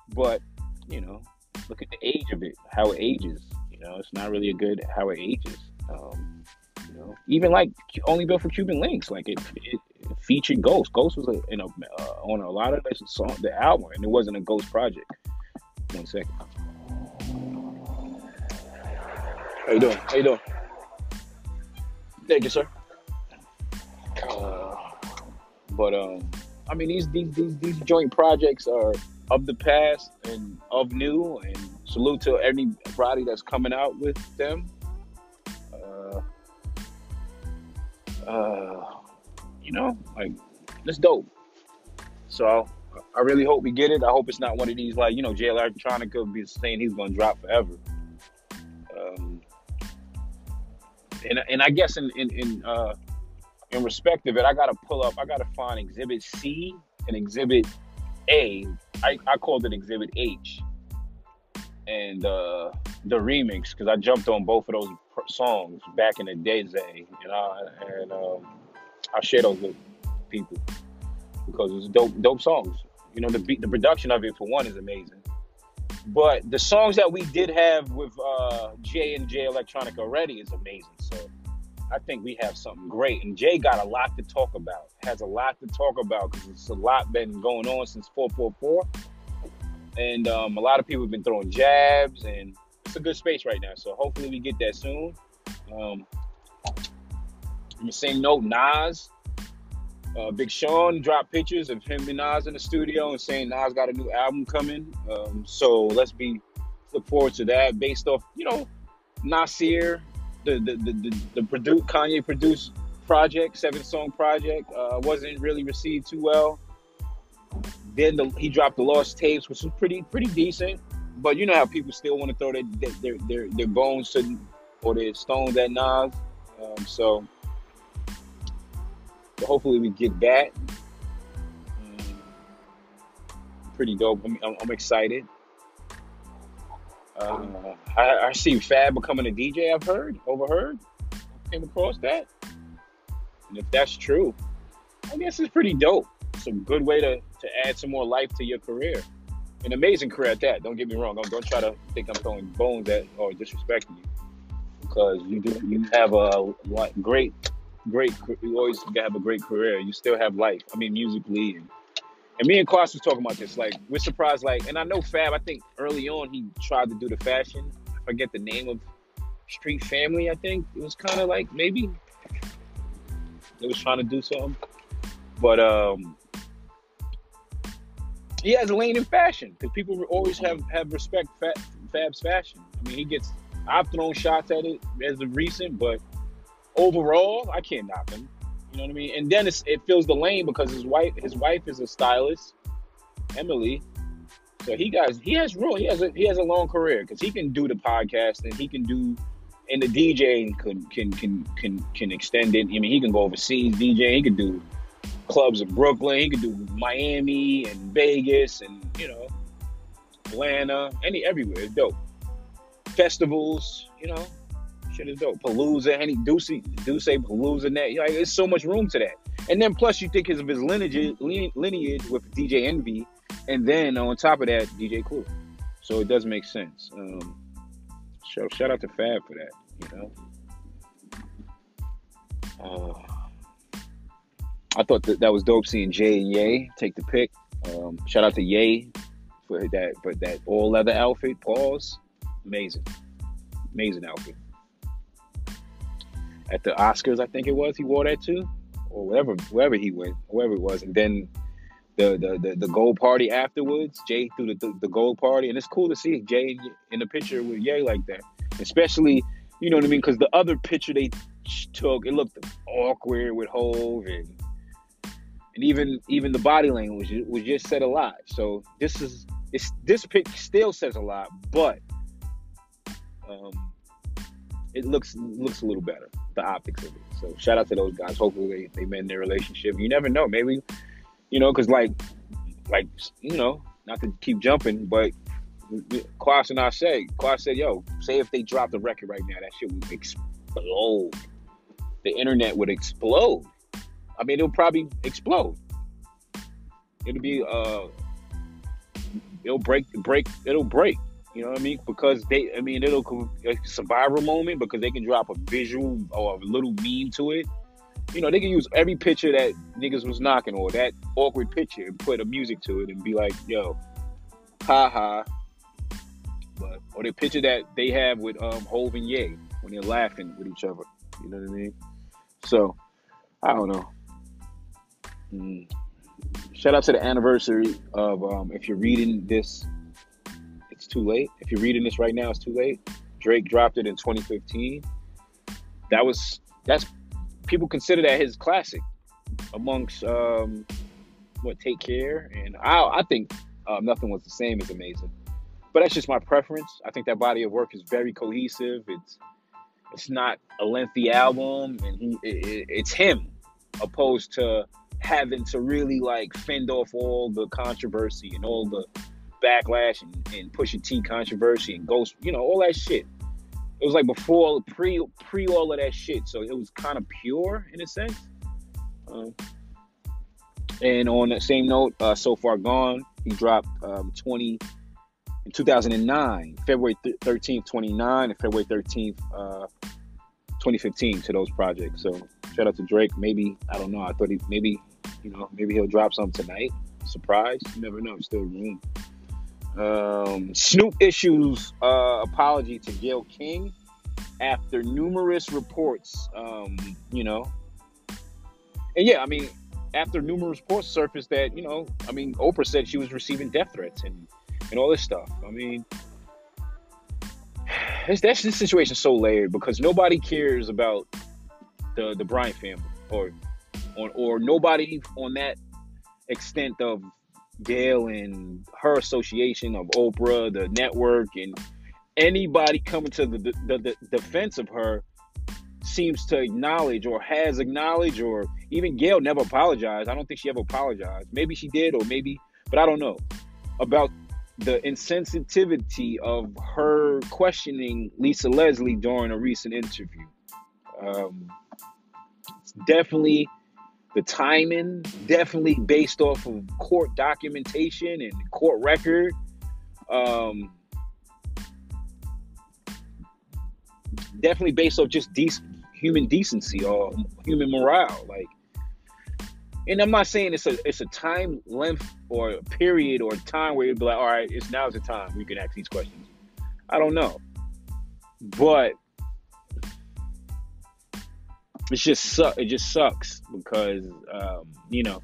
But, you know, look at the age of it, how it ages. You know, it's not really a good how it ages. Um, you know, even like only built for Cuban Linx, like it, it, it featured Ghost. Ghost was a, in a, uh, on a lot of the song, the album, and it wasn't a Ghost project. One second. How you doing? How you doing? Thank you, sir. Uh, but um, I mean these these these these joint projects are of the past and of new, and salute to everybody that's coming out with them. Uh, uh, you know, like it's dope. So I really hope we get it. I hope it's not one of these like you know, Jay Electronica be saying he's gonna drop forever. Um, and and I guess in in in, uh, in respect of it, I gotta pull up. I gotta find Exhibit C and Exhibit A. I I called it Exhibit H, and uh, the remix because I jumped on both of those songs back in the day, Zay, and I and um, I share those with people because it's dope dope songs. You know, the beat, the production of it for one is amazing. But the songs that we did have with uh, Jay and Jay Electronica already is amazing. So I think we have something great. And Jay got a lot to talk about. Has a lot to talk about because it's a lot been going on since 444. And um, a lot of people have been throwing jabs, and it's a good space right now. So hopefully we get that soon. Um, on the same note, Nas uh, Big Sean dropped pictures of him and Nas in the studio and saying Nas got a new album coming. Um, so let's be look forward to that. Based off, you know, Nasir, the the the, the, Kanye produced project, seven song project, uh, wasn't really received too well. Then the, he dropped the Lost Tapes, which was pretty pretty decent. But you know how people still want to throw their their their, their bones to or their stones at Nas. Um, so hopefully we get that. Pretty dope. I'm, I'm excited. Uh, I, I see Fab becoming a DJ. I've heard, overheard, came across that. And if that's true, I guess it's pretty dope. It's a good way to, to add some more life to your career. An amazing career at that. Don't get me wrong. Don't, don't try to think I'm throwing bones at or disrespecting you because you do you have a great great. You always have a great career. You still have life. I mean, musically, and, and me and Quas was talking about this. Like, we're surprised. Like, and I know Fab. I think early on he tried to do the fashion. I forget the name of Street Family. I think it was kind of like maybe it was trying to do something, but um, he has a lane in fashion because people always have have respect Fab's fashion. I mean, he gets. I've thrown shots at it as of recent, but overall, I can't knock him. You know what I mean? And then it fills the lane because his wife his wife is a stylist, Emily. So he guys he has real he has a he has a long career because he can do the podcast and he can do and the DJing can can can can can extend it. I mean he can go overseas DJ. He can do clubs in Brooklyn. He can do Miami and Vegas and you know Atlanta, any everywhere. It's dope. Festivals, you know, Shit is dope. Palooza, any Duce, Duce Palooza, net. Like, there's so much room to that. And then plus you think of his lineage, lineage with DJ Envy, and then on top of that, DJ Clue. So it does make sense. Um, so shout out to Fab for that. You know. Uh, I thought that that was dope seeing Jay and Ye take the pick. Um, shout out to Ye for that for that all leather outfit. Pause. Amazing, amazing outfit at the Oscars, I think it was. He wore that too, or whatever, wherever he went, wherever it was. And then the the the, the gold party afterwards, Jay threw the, the, the gold party, and it's cool to see Jay in the picture with Ye like that, especially you know what I mean, because the other picture they took, it looked awkward with Hove and and even even the body language was just said a lot. So this is it's this pic still says a lot, but um, it looks looks a little better the optics of it. So shout out to those guys. Hopefully they, they mend their relationship. You never know. Maybe, you know, because like, like you know, not to keep jumping, but Quas and I say, Quas said, yo, say if they drop the record right now, that shit would explode. The internet would explode. I mean, it'll probably explode. It'll be uh, it'll break, break, it'll break. You know what I mean? Because they, I mean, it'll it's a moment because they can drop a visual or a little meme to it. You know, they can use every picture that niggas was knocking or that awkward picture and put a music to it and be like, yo, ha ha. But or the picture that they have with um Hov and Ye when they're laughing with each other. You know what I mean? So I don't know. Mm. Shout out to the anniversary of um, if you're reading this it's too late. If you're reading this right now, it's too late. Drake dropped it in 2015. That was that's people consider that his classic amongst um, what Take Care, and I I think uh, Nothing Was the Same is amazing. But that's just my preference. I think that body of work is very cohesive. It's it's not a lengthy album, and he it, it's him opposed to having to really like fend off all the controversy and all the backlash and, and Pusha T controversy and Ghost, you know, all that shit. It was like before pre pre all of that shit, so it was kind of pure in a sense. Um, and on that same note, uh, so far gone, he dropped um, 20 in 2009, February 13th, 29, and February 13th, uh, 2015 to those projects. So shout out to Drake. Maybe I don't know. I thought he maybe you know maybe he'll drop something tonight. Surprise! You never know. Still room. Um, Snoop issues uh, apology to Gayle King after numerous reports. Um, you know, and yeah, I mean, after numerous reports surfaced that you know, I mean, Oprah said she was receiving death threats and and all this stuff. I mean, that's this situation so layered because nobody cares about the the Bryant family or or, or nobody on that extent of Gayle and her association of Oprah, the network, and anybody coming to the, the, the defense of her seems to acknowledge or has acknowledged or even Gayle never apologized. I don't think she ever apologized. Maybe she did or maybe, but I don't know about the insensitivity of her questioning Lisa Leslie during a recent interview. Um, it's definitely the timing, definitely based off of court documentation and court record. Um, definitely based off just human decency or human morale. Like, and I'm not saying it's a it's a time length or a period or time where you'd be like, all right, it's now's the time we can ask these questions. I don't know, but it's just su- it just sucks because um, you know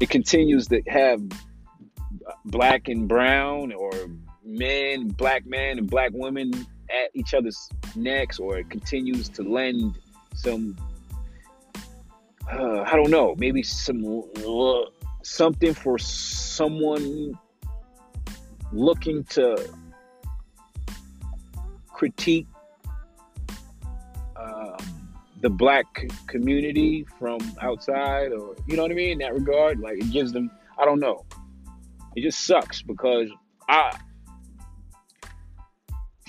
it continues to have black and brown or men, black men and black women at each other's necks, or it continues to lend some uh, I don't know, maybe some something for someone looking to critique the black community from outside or you know what I mean in that regard like it gives them I don't know it just sucks because I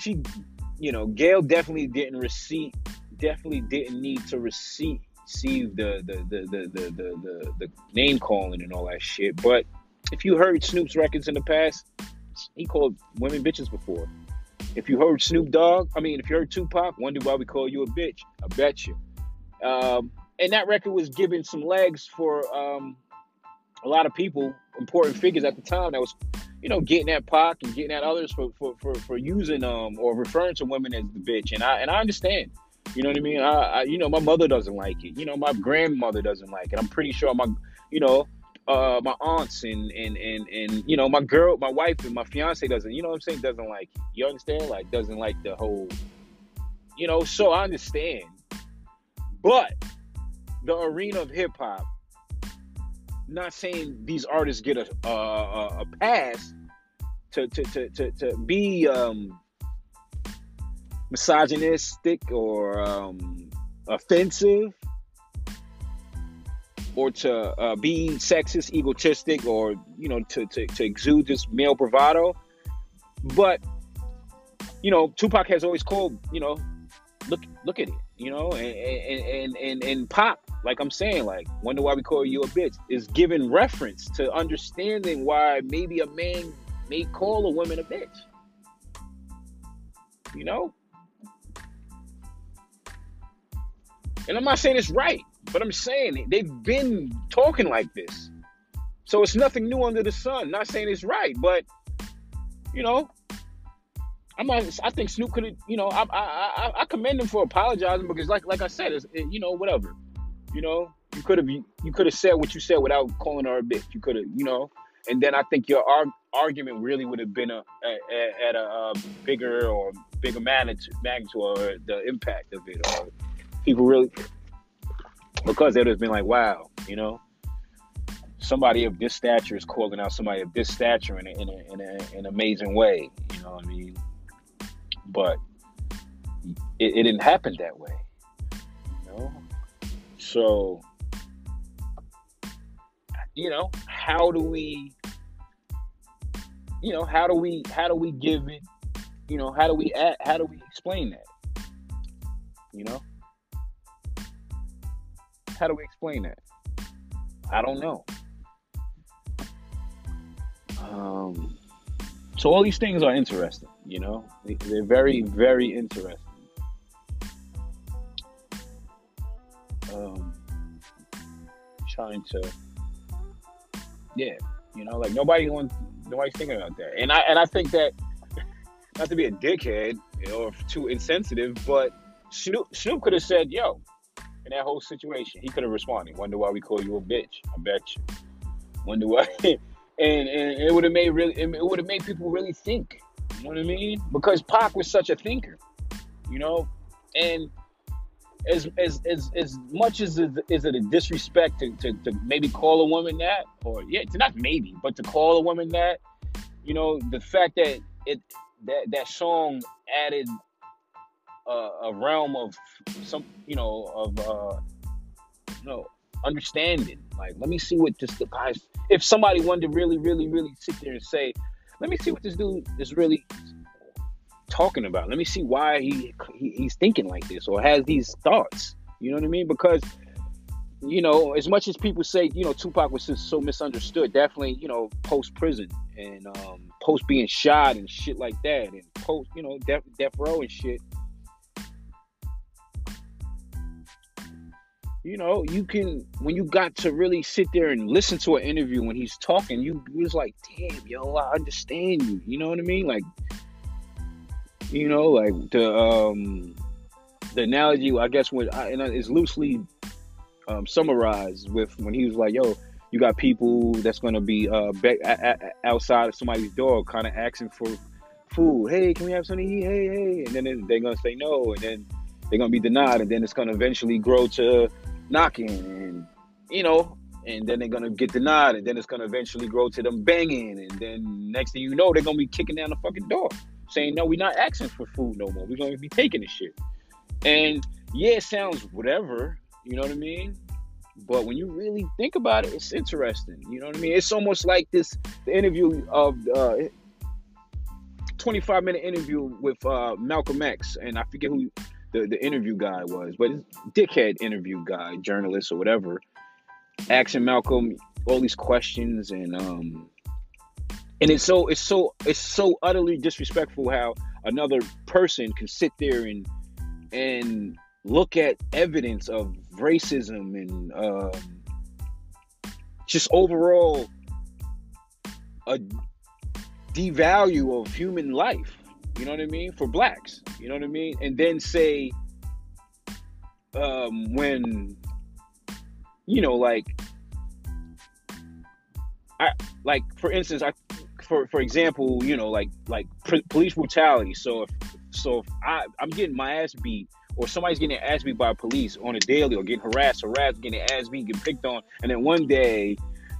she you know Gayle definitely didn't receive definitely didn't need to receive receive the the the the the, the, the, the name calling and all that shit but if you heard Snoop's records in the past he called women bitches before if you heard Snoop Dogg, I mean, if you heard Tupac, wonder why we call you a bitch. I bet you. Um, and that record was giving some legs for um, a lot of people, important figures at the time that was, you know, getting at Pac and getting at others for for, for, for using um or referring to women as the bitch. And I and I understand. You know what I mean? I, I you know my mother doesn't like it. You know my grandmother doesn't like it. I'm pretty sure my you know uh, my aunts and, and and and you know my girl, my wife and my fiance doesn't. You know what I'm saying? Doesn't like. You understand? Like doesn't like the whole. You know, so I understand, but the arena of hip hop. Not saying these artists get a a, a pass to to to to, to be um, misogynistic or um, offensive or to uh, be sexist, egotistic, or you know, to, to, to exude this male bravado. But you know, Tupac has always called, you know, look look at it, you know, and and and and Pop, like I'm saying, like wonder why we call you a bitch, is giving reference to understanding why maybe a man may call a woman a bitch. You know? And I'm not saying it's right. But I'm saying they've been talking like this. So it's nothing new under the sun. Not saying it's right, but you know, I'm I think Snoop could have, you know, I, I I commend him for apologizing because, like like I said, it's, it, you know, whatever, you know, you could have you could have said what you said without calling her a bitch. You could have, you know, and then I think your arg- argument really would have been a, a, at a, a, bigger or bigger magnitude, magnitude or the impact of it or people really because they'd have been like, wow, you know, somebody of this stature is calling out somebody of this stature in, a, in, a, in, a, in an amazing way. You know what I mean? But it, it didn't happen that way. You know? So, you know, how do we, you know, how do we, how do we give it, you know, how do we, add, how do we explain that? You know? How do we explain that? I don't know. Um, so all these things are interesting, you know. They're very, very interesting. Um, trying to, yeah, you know, like nobody wants, nobody's thinking about that, and I and I think that not to be a dickhead or too insensitive, but Snoop Snoop could have said, "Yo," in that whole situation, he could have responded. Wonder why we call you a bitch? I bet you. Wonder why. and and it would have made really it would have made people really think. You know what I mean? Because Pac was such a thinker, you know, and as as as, as much as is it a disrespect to, to, to maybe call a woman that, or yeah, to not maybe, but to call a woman that, you know, the fact that it that that song added a, a realm of some, you know, of uh, you know, understanding. Like, let me see what this the guys. If somebody wanted to really, really, really sit there and say, let me see what this dude is really talking about. Let me see why he, he he's thinking like this or has these thoughts. You know what I mean? Because you know, as much as people say, you know, Tupac was just so misunderstood, definitely, you know, post prison and um, post being shot and shit like that, and post, you know, death, death row and shit. You know, you can when you got to really sit there and listen to an interview when he's talking, you, was like, damn, yo, I understand you. You know what I mean? Like, you know, like the um the analogy, I guess, when I, and it's loosely um, summarized with when he was like, yo, you got people that's gonna be uh back a- a- outside of somebody's door, kind of asking for food. Hey, can we have something to eat? Hey, hey, and then they're gonna say no, and then they're gonna be denied, and then it's gonna eventually grow to knocking and you know and then they're gonna get denied and then it's gonna eventually grow to them banging and then next thing you know they're gonna be kicking down the fucking door saying no we're not asking for food no more. We're gonna be taking the shit. And yeah it sounds whatever you know what i mean? But when you really think about it it's interesting you know what i mean? It's almost like this the interview of uh 25 minute interview with uh malcolm x and i forget who the, the interview guy was, but dickhead interview guy, journalist or whatever, asking Malcolm all these questions and um and it's so it's so it's so utterly disrespectful how another person can sit there and and look at evidence of racism and um, just overall a devalue of human life you know what I mean? For blacks, you know what I mean? And then say, um, when, you know, like, I like for instance, I, for for example, you know, like like police brutality. So if so, if I I'm getting my ass beat, or somebody's getting ass beat by police on a daily, or getting harassed, harassed, getting ass beat, getting picked on, and then one day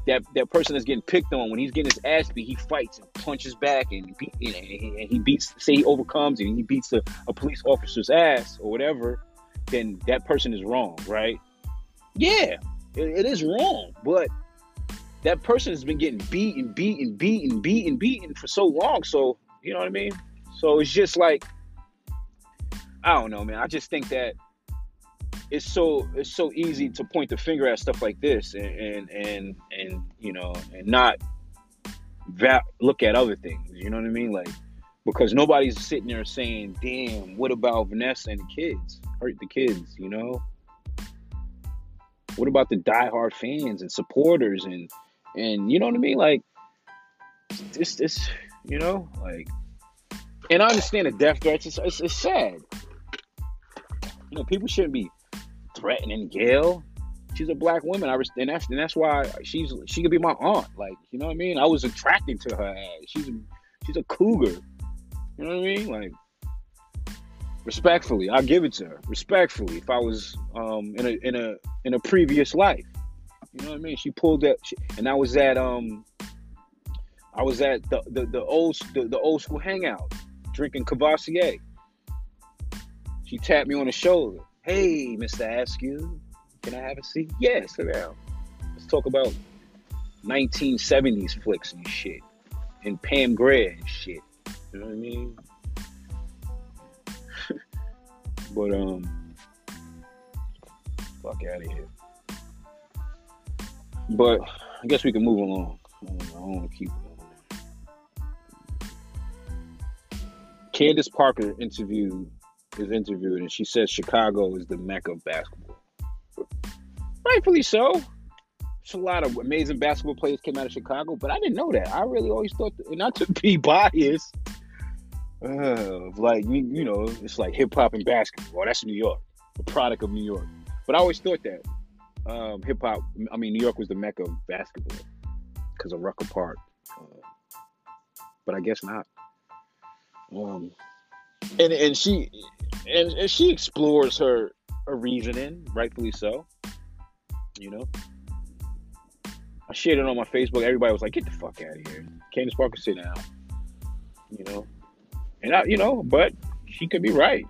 that that person that's getting picked on when he's getting his ass beat, he fights and punches back and, beat, and, he beats. Say he overcomes and he beats a, a police officer's ass or whatever, then that person is wrong, right? Yeah, it, it is wrong, but that person has been getting beat and beat and beaten, beaten, beaten, beaten, beaten for so long. So you know what I mean? So it's just like I don't know, man. I just think that it's so it's so easy to point the finger at stuff like this and and and, and you know and not va- look at other things you know what i mean? Like because nobody's sitting there saying damn what about vanessa and the kids? Hurt the kids you know? What about the diehard fans and supporters and and you know what i mean? Like this this you know like and i understand the death threats. It's, it's, it's sad. You know people shouldn't be threatening Gayle. She's a black woman. I and that's and that's why she's she could be my aunt. Like you know what I mean. I was attracted to her. She's a, she's a cougar. You know what I mean? Like Respectfully, I'll give it to her. Respectfully, if I was um, in a in a in a previous life, you know what I mean. She pulled that, she, and I was at um, I was at the the, the old the, the old school hangout, drinking Courvoisier. She tapped me on the shoulder. Hey, Mister Askew, can I have a seat? Yes, sit down. Let's talk about 1970s flicks and shit, and Pam Grier and shit. You know what I mean? but um, fuck out of here. But I guess we can move along. I don't, want to keep. Candace Parker interviewed is interviewed, and she says Chicago is the mecca of basketball. Rightfully so. There's a lot of amazing basketball players came out of Chicago, but I didn't know that. I really always thought, that, not to be biased, uh, like you, you know, it's like hip hop and basketball. That's New York, a product of New York. But I always thought that um, hip hop. I mean, New York was the mecca of basketball because of Rucker Park. Uh, but I guess not. Um, and and she and, and she explores her her reasoning, rightfully so. You know, I shared it on my Facebook. Everybody was like, "Get the fuck out of here, Candace Parker, sit down." You know, and I, you know, but she could be right.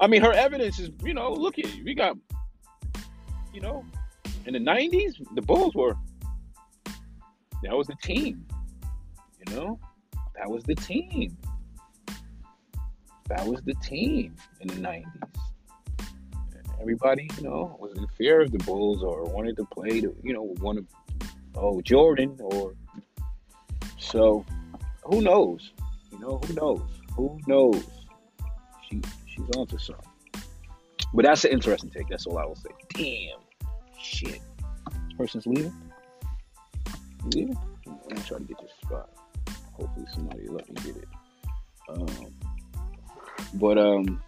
I mean, her evidence is, you know, look at we got, you know, in the '90s, the Bulls were that was the team. You know, that was the team. That was the team in the '90s. Everybody, you know, was in fear of the Bulls or wanted to play, to, you know, one of oh Jordan or so. Who knows? You know, who knows? Who knows? She she's onto something. But that's an interesting take. That's all I will say. Damn, shit. This person's leaving. Leaving? I'm gonna try to get this spot. Hopefully somebody let me get it. Um, but um,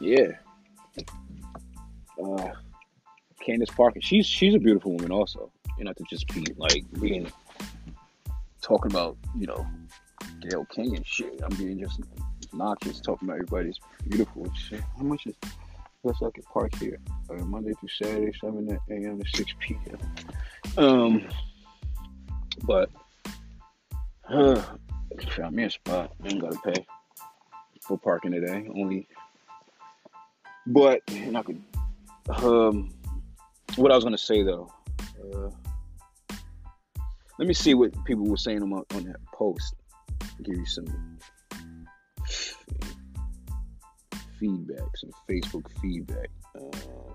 yeah. Uh, Candace Parker, she's she's a beautiful woman also. You know, to just be like being talking about you know Gayle King and shit. I'm being just obnoxious talking about everybody's beautiful and shit. How much is Let's look at park here. Uh, Monday through Saturday, 7 a.m. to 6 p.m. Um, but uh, found me a spot. Ain't gotta pay for parking today. Only, but and I could. Um, what I was gonna say though. Uh, let me see what people were saying on, on that post. Give you some feedback, some Facebook feedback. Uh,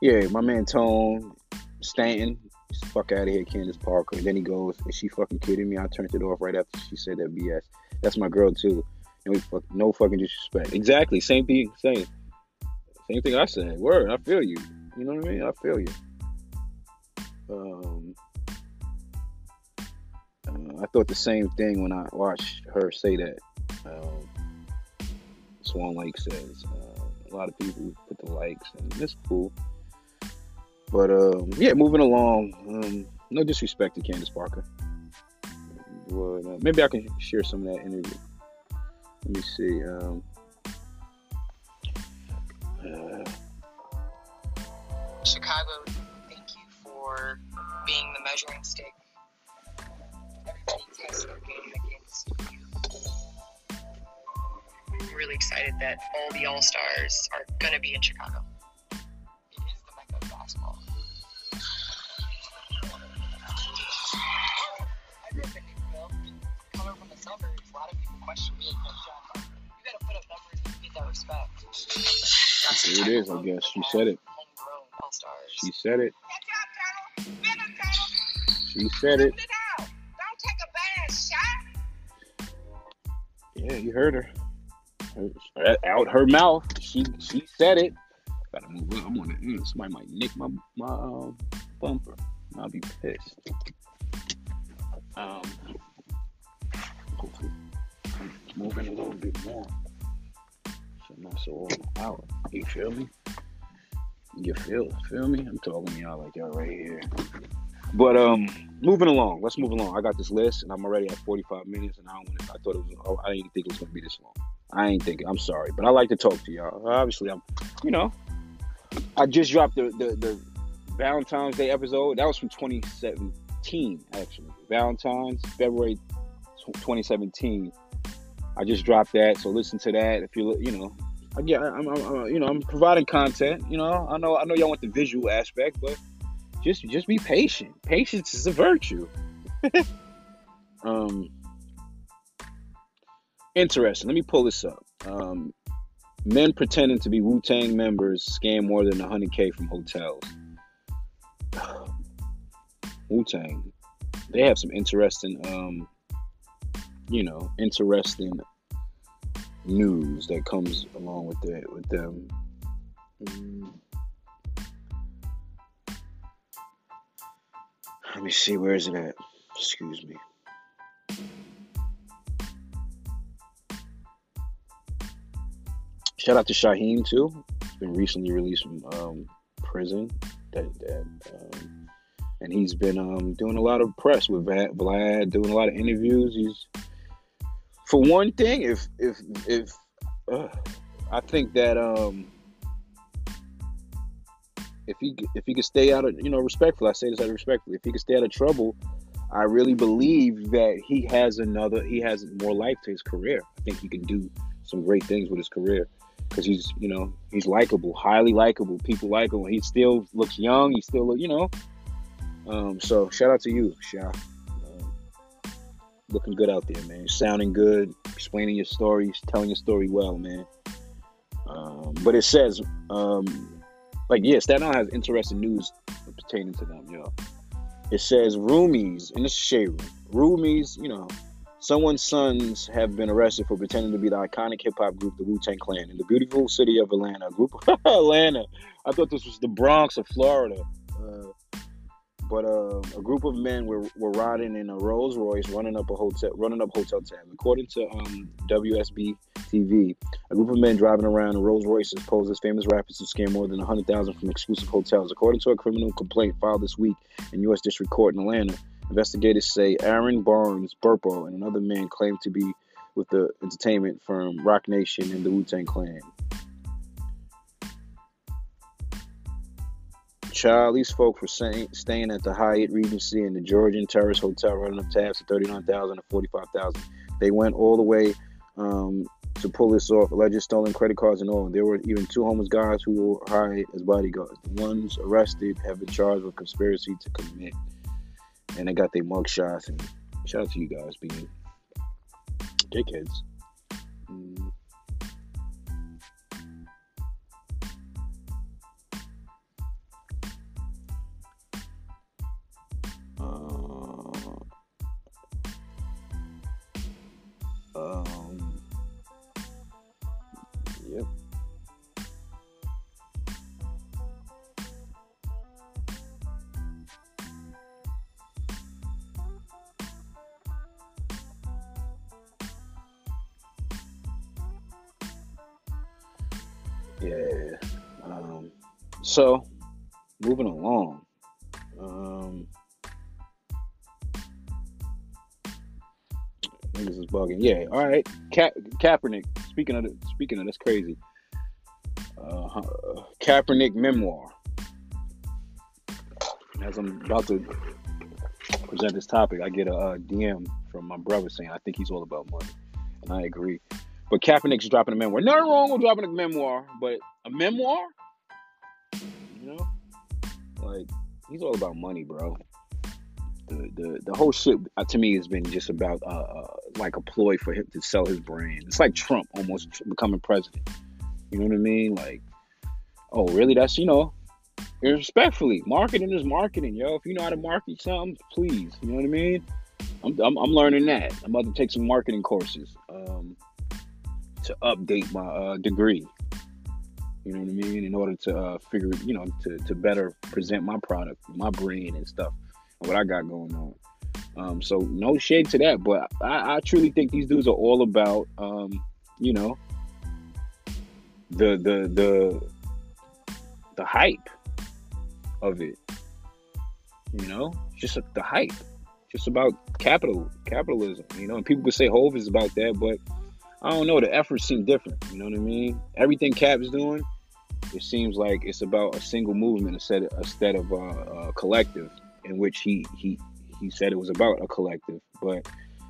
yeah, my man Tone Stanton, fuck out of here, Candace Parker. And then he goes, "Is she fucking kidding me?" I turned it off right after she said that BS. That's my girl too. No, no fucking disrespect. Exactly, same thing. Same, same thing I said. Word, I feel you. You know what I mean? I feel you. Um, uh, I thought the same thing when I watched her say that. Um, Swan Lake says uh, a lot of people put the likes, and it's cool. But um, yeah, moving along. Um, no disrespect to Candace Parker. But, uh, maybe I can share some of that interview. Let me see. Um, uh, Chicago, thank you for being the measuring stick. Against you. I'm really excited that all the All Stars are going to be in Chicago. A lot of people question me You got to put up numbers to get that respect. That's here it is. I guess she said it. She said it. She said it. Yeah, you heard her. Out her mouth. She she said it. Gotta move on. I'm on it. Mm, somebody might nick my my um, bumper. I'll be pissed. Um, hopefully, moving a little bit more. So I'm not so out. You feel me? You feel feel me? I'm talking to y'all like y'all right here. But um, moving along. Let's move along. I got this list, and I'm already at 45 minutes, and I don't. Want to. I thought it was. oh, I didn't think it was gonna be this long. I ain't thinking. I'm sorry, but I like to talk to y'all. Obviously, I'm, you know, I just dropped the the, the Valentine's Day episode. That was from 2017, actually. Valentine's February 2017. I just dropped that, so listen to that. If you you know, again, I'm, I'm, I'm you know I'm providing content. You know, I know I know y'all want the visual aspect, but just just be patient. Patience is a virtue. um, interesting. Let me pull this up. Um, men pretending to be Wu Tang members scam more than 100k from hotels. Wu Tang, they have some interesting, um, you know, interesting news that comes along with it with them. Mm. Let me see, where is it at? Excuse me. Shout out to Shyheim too. He's been recently released from um, prison. That, that um, and he's been um, doing a lot of press with Vlad, doing a lot of interviews. He's for one thing, if if if uh, I think that um, if he if he could stay out of you know respectful, I say this out of respectfully. If he could stay out of trouble, I really believe that he has another he has more life to his career. I think he can do some great things with his career because he's you know he's likable, highly likable. People like him. He still looks young. He still look you know. Um, so shout out to you, Sha. Looking good out there, man. Sounding good, explaining your stories, telling your story well, man. Um, but it says um, like yeah, Staten Island has interesting news pertaining to them. Know, it says roomies in the shade room. Roomies, you know, someone's sons have been arrested for pretending to be the iconic hip hop group, the Wu Tang Clan, in the beautiful city of Atlanta. Group Atlanta. I thought this was the Bronx of Florida. But uh, a group of men were, were riding in a Rolls Royce, running up a hotel, running up Hotel Tab. According to um, WSB TV, a group of men driving around in Rolls Royces posed as famous rappers to scam more than 100,000 from exclusive hotels. According to a criminal complaint filed this week in U.S. District Court in Atlanta, investigators say Aaron Barnes Burpo and another man claimed to be with the entertainment firm Roc Nation and the Wu Tang Clan. Child, these folks were staying, staying at the Hyatt Regency and the Georgian Terrace Hotel, running up tabs to 39000 and 45000 They went all the way um, to pull this off. Alleged stolen credit cards and all. There were even two homeless guys who were hired as bodyguards. The ones arrested have been charged with conspiracy to commit. And they got their mug shots. And shout out to you guys being dickheads. Yeah. Um, so, moving along. Um, niggas is bugging. Yeah. All right. Ka- Kaepernick. Speaking of the, speaking of that's crazy. Uh, Kaepernick memoir. As I'm about to present this topic, I get a, a DM from my brother saying I think he's all about money, and I agree. But Kaepernick's dropping a memoir. Nothing wrong with dropping a memoir, but a memoir, you know, like he's all about money, bro. The the, whole shit uh, to me has been just about uh, uh, like a ploy for him to sell his brand. It's like Trump almost becoming president. You know what I mean? Like, oh really? That's you know, respectfully, marketing is marketing, yo. If you know how to market something, please. You know what I mean? I'm, I'm, I'm learning that. I'm about to take some marketing courses. Um, to update my uh, degree. You know what I mean? In order to uh, figure, you know, to, to better present my product, my brand and stuff, what I got going on. Um, so no shade to that, but I, I truly think these dudes are all about, um, you know, the the the the hype of it. You know, just the hype, just about capital capitalism. You know, and people could say Hove is about that, but I don't know. The efforts seem different. You know what I mean? Everything Cap's doing, it seems like it's about a single movement instead of, instead of a, a collective, in which he he he said it was about a collective, but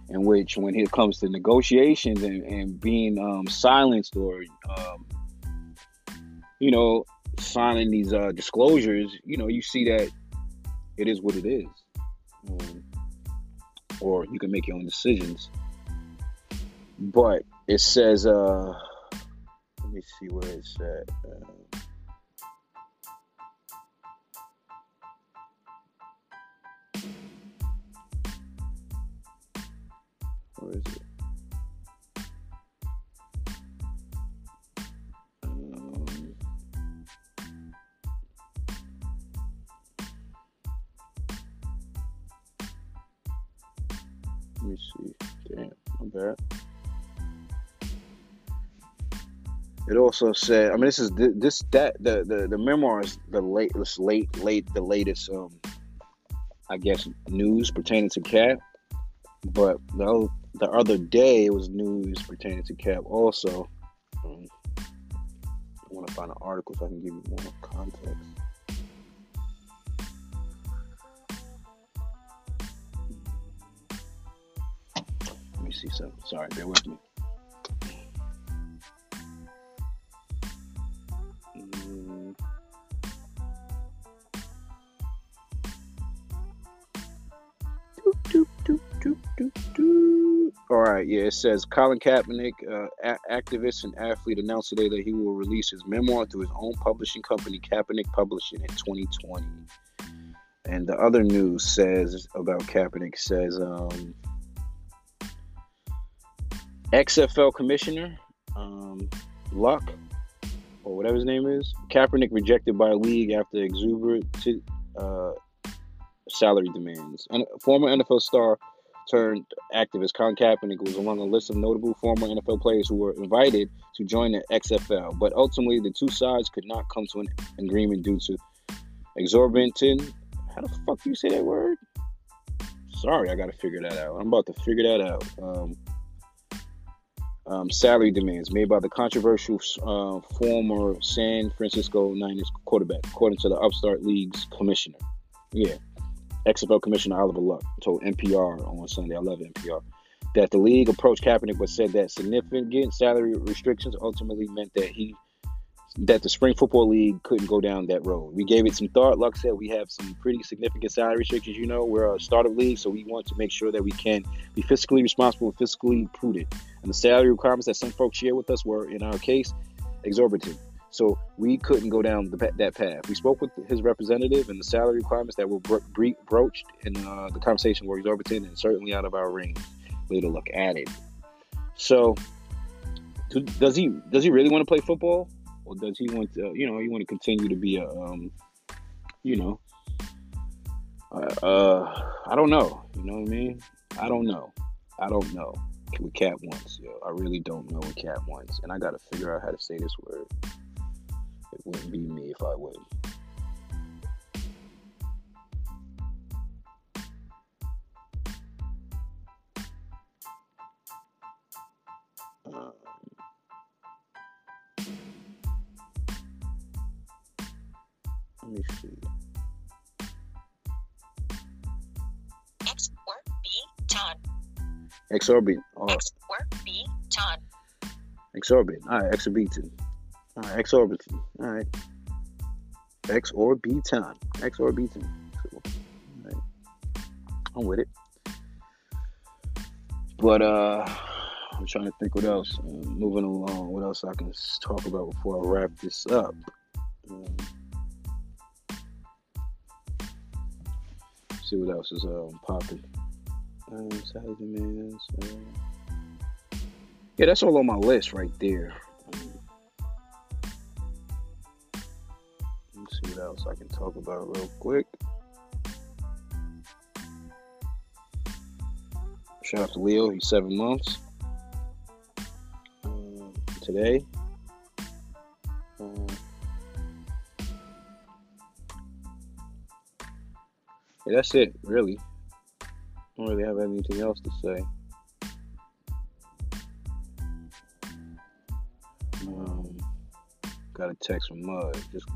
in which when it comes to negotiations and, and being um, silenced or um, you know signing these uh, disclosures, you know you see that it is what it is, um, or you can make your own decisions. But it says, uh, let me see where it's at. Uh, it? Let me see. Damn, my bad. It also said, I mean, this is this that the the, the memoir is the latest late late the latest um I guess news pertaining to Cap, but the other, the other day it was news pertaining to Cap also. Um, I want to find an article so I can give you more context. Let me see something. Sorry, bear with me. Right, yeah, it says Colin Kaepernick, uh, a- activist and athlete, announced today that he will release his memoir through his own publishing company, Kaepernick Publishing, in 2020. And the other news says about Kaepernick says um, XFL commissioner um, Luck or whatever his name is. Kaepernick rejected by league after exuberant uh, salary demands. And former NFL star turned activist Colin Kaepernick was among a list of notable former NFL players who were invited to join the XFL, but ultimately the two sides could not come to an agreement due to exorbitant. How the fuck do you say that word? Sorry, I got to figure that out. I'm about to figure that out. Um, um, salary demands made by the controversial uh, former San Francisco Niners quarterback, according to the Upstart League's commissioner. Yeah, XFL Commissioner Oliver Luck told NPR on Sunday. I love NPR that the league approached Kaepernick, but said that significant salary restrictions ultimately meant that he that the spring football league couldn't go down that road. We gave it some thought. Luck said we have some pretty significant salary restrictions. You know, we're a startup league, so we want to make sure that we can be fiscally responsible and fiscally prudent. And the salary requirements that some folks share with us were, in our case, exorbitant. So we couldn't go down the, that path. We spoke with his representative, and the salary requirements that were bro- broached in uh, the conversation were exorbitant and certainly out of our range. Later look at it. So, does he does he really want to play football? or does he want to, you know, he want to continue to be a, um, you know, uh, uh, I don't know. You know what I mean? I don't know. I don't know what Cap wants. Yo. I really don't know what Cap wants, and I got to figure out how to say this word. It wouldn't be me if I would. Uh, let me see. X or B ton. Oh, X or B ton. exorbitant. All right, exorbitant. All right, exorbitant. All right. X or B ton. X or B ton. All right. I'm with it. But uh I'm trying to think what else. Uh, moving along, what else I can talk about before I wrap this up. Um, see what else is um, popping. Um, yeah, that's all on my list right there. else I can talk about real quick. Shout out to Leo, he's seven months. Um, today. Um, yeah, that's it, really. I don't really have anything else to say. Um, got a text from Mud. Just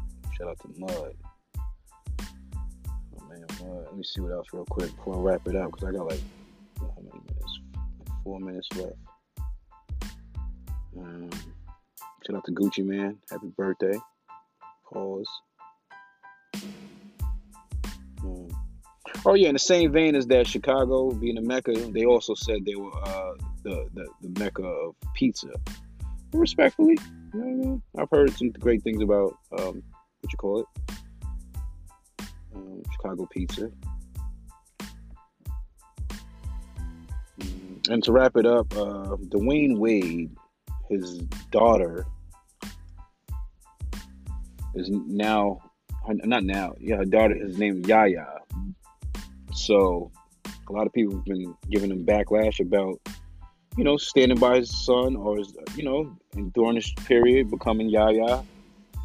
shout out to Mud. Oh man, Mud. Let me see what else real quick before I wrap it up because I got like how many minutes? Like four minutes left. Um, shout out to Gucci Mane. Happy birthday. Pause. Um, oh yeah, in the same vein as that, Chicago being a mecca, they also said they were uh, the, the the mecca of pizza. Respectfully, you know what I mean? I've heard some great things about um, what you call it, um, Chicago pizza. Mm, And to wrap it up, uh, Dwyane Wade, his daughter, is now not now. Yeah, her daughter His name is Zaya. So a lot of people have been giving him backlash about, you know, standing by his son or, you know, during this period becoming Zaya.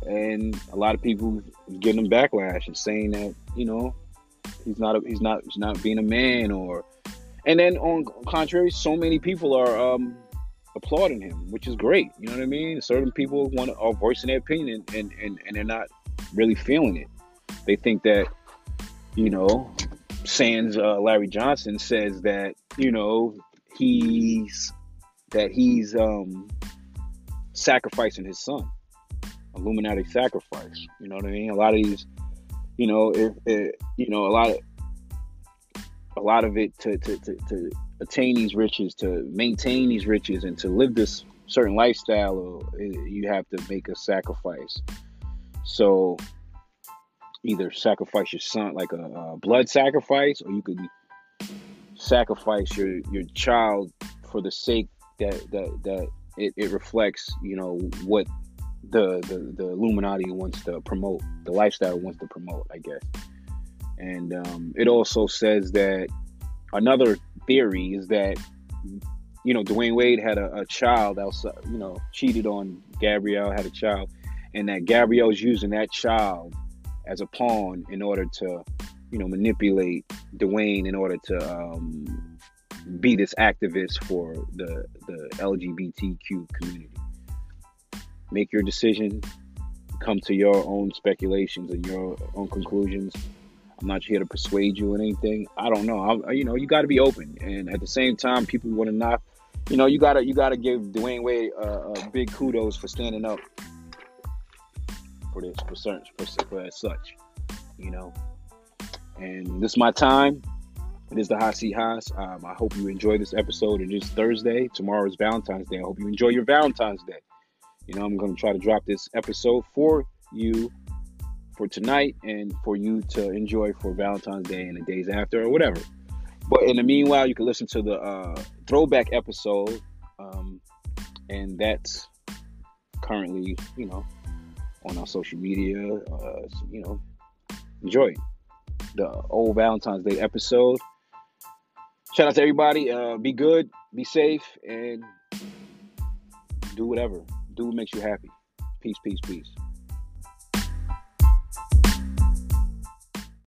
And a lot of people giving him backlash and saying that, you know, he's not a, he's not he's not being a man or and then on contrary, so many people are um applauding him, which is great. You know what I mean? Certain people want to, are voicing their opinion and, and, and they're not really feeling it. They think that, you know, Sans uh, Larry Johnson says that, you know, he's that he's um sacrificing his son. Illuminati sacrifice. You know what I mean? A lot of these, you know, if, you know, a lot of a lot of it to, to, to, to attain these riches, to maintain these riches, and to live this certain lifestyle, uh, you have to make a sacrifice. So, either sacrifice your son, like a, a blood sacrifice, or you could sacrifice your your child for the sake that that that it, it reflects, you know, what the, the the Illuminati wants to promote, the lifestyle wants to promote, I guess. And um, it also says that another theory is that you know Dwyane Wade had a, a child outside, you know, cheated on Gabrielle, had a child, and that Gabrielle's using that child as a pawn in order to, you know, manipulate Dwyane in order to um, be this activist for the the LGBTQ community. Make your decision. Come to your own speculations and your own conclusions. I'm not here to persuade you or anything. I don't know. I, you know, you got to be open, and at the same time, people want to knock. You know, you gotta you gotta give Dwyane Wade uh, a big kudos for standing up for this for certain for, for as such. You know, and this is my time. It is the Hot Seat Haas. Um, I hope you enjoy this episode. It is Thursday. Tomorrow is Valentine's Day. I hope you enjoy your Valentine's Day. You know, I'm going to try to drop this episode for you for tonight and for you to enjoy for Valentine's Day and the days after or whatever. But in the meanwhile, you can listen to the uh, throwback episode, um, and that's currently, you know, on our social media. Uh, you know, enjoy the old Valentine's Day episode. Shout out to everybody. Uh, be good, be safe, and do whatever. Do what makes you happy. Peace, peace, peace.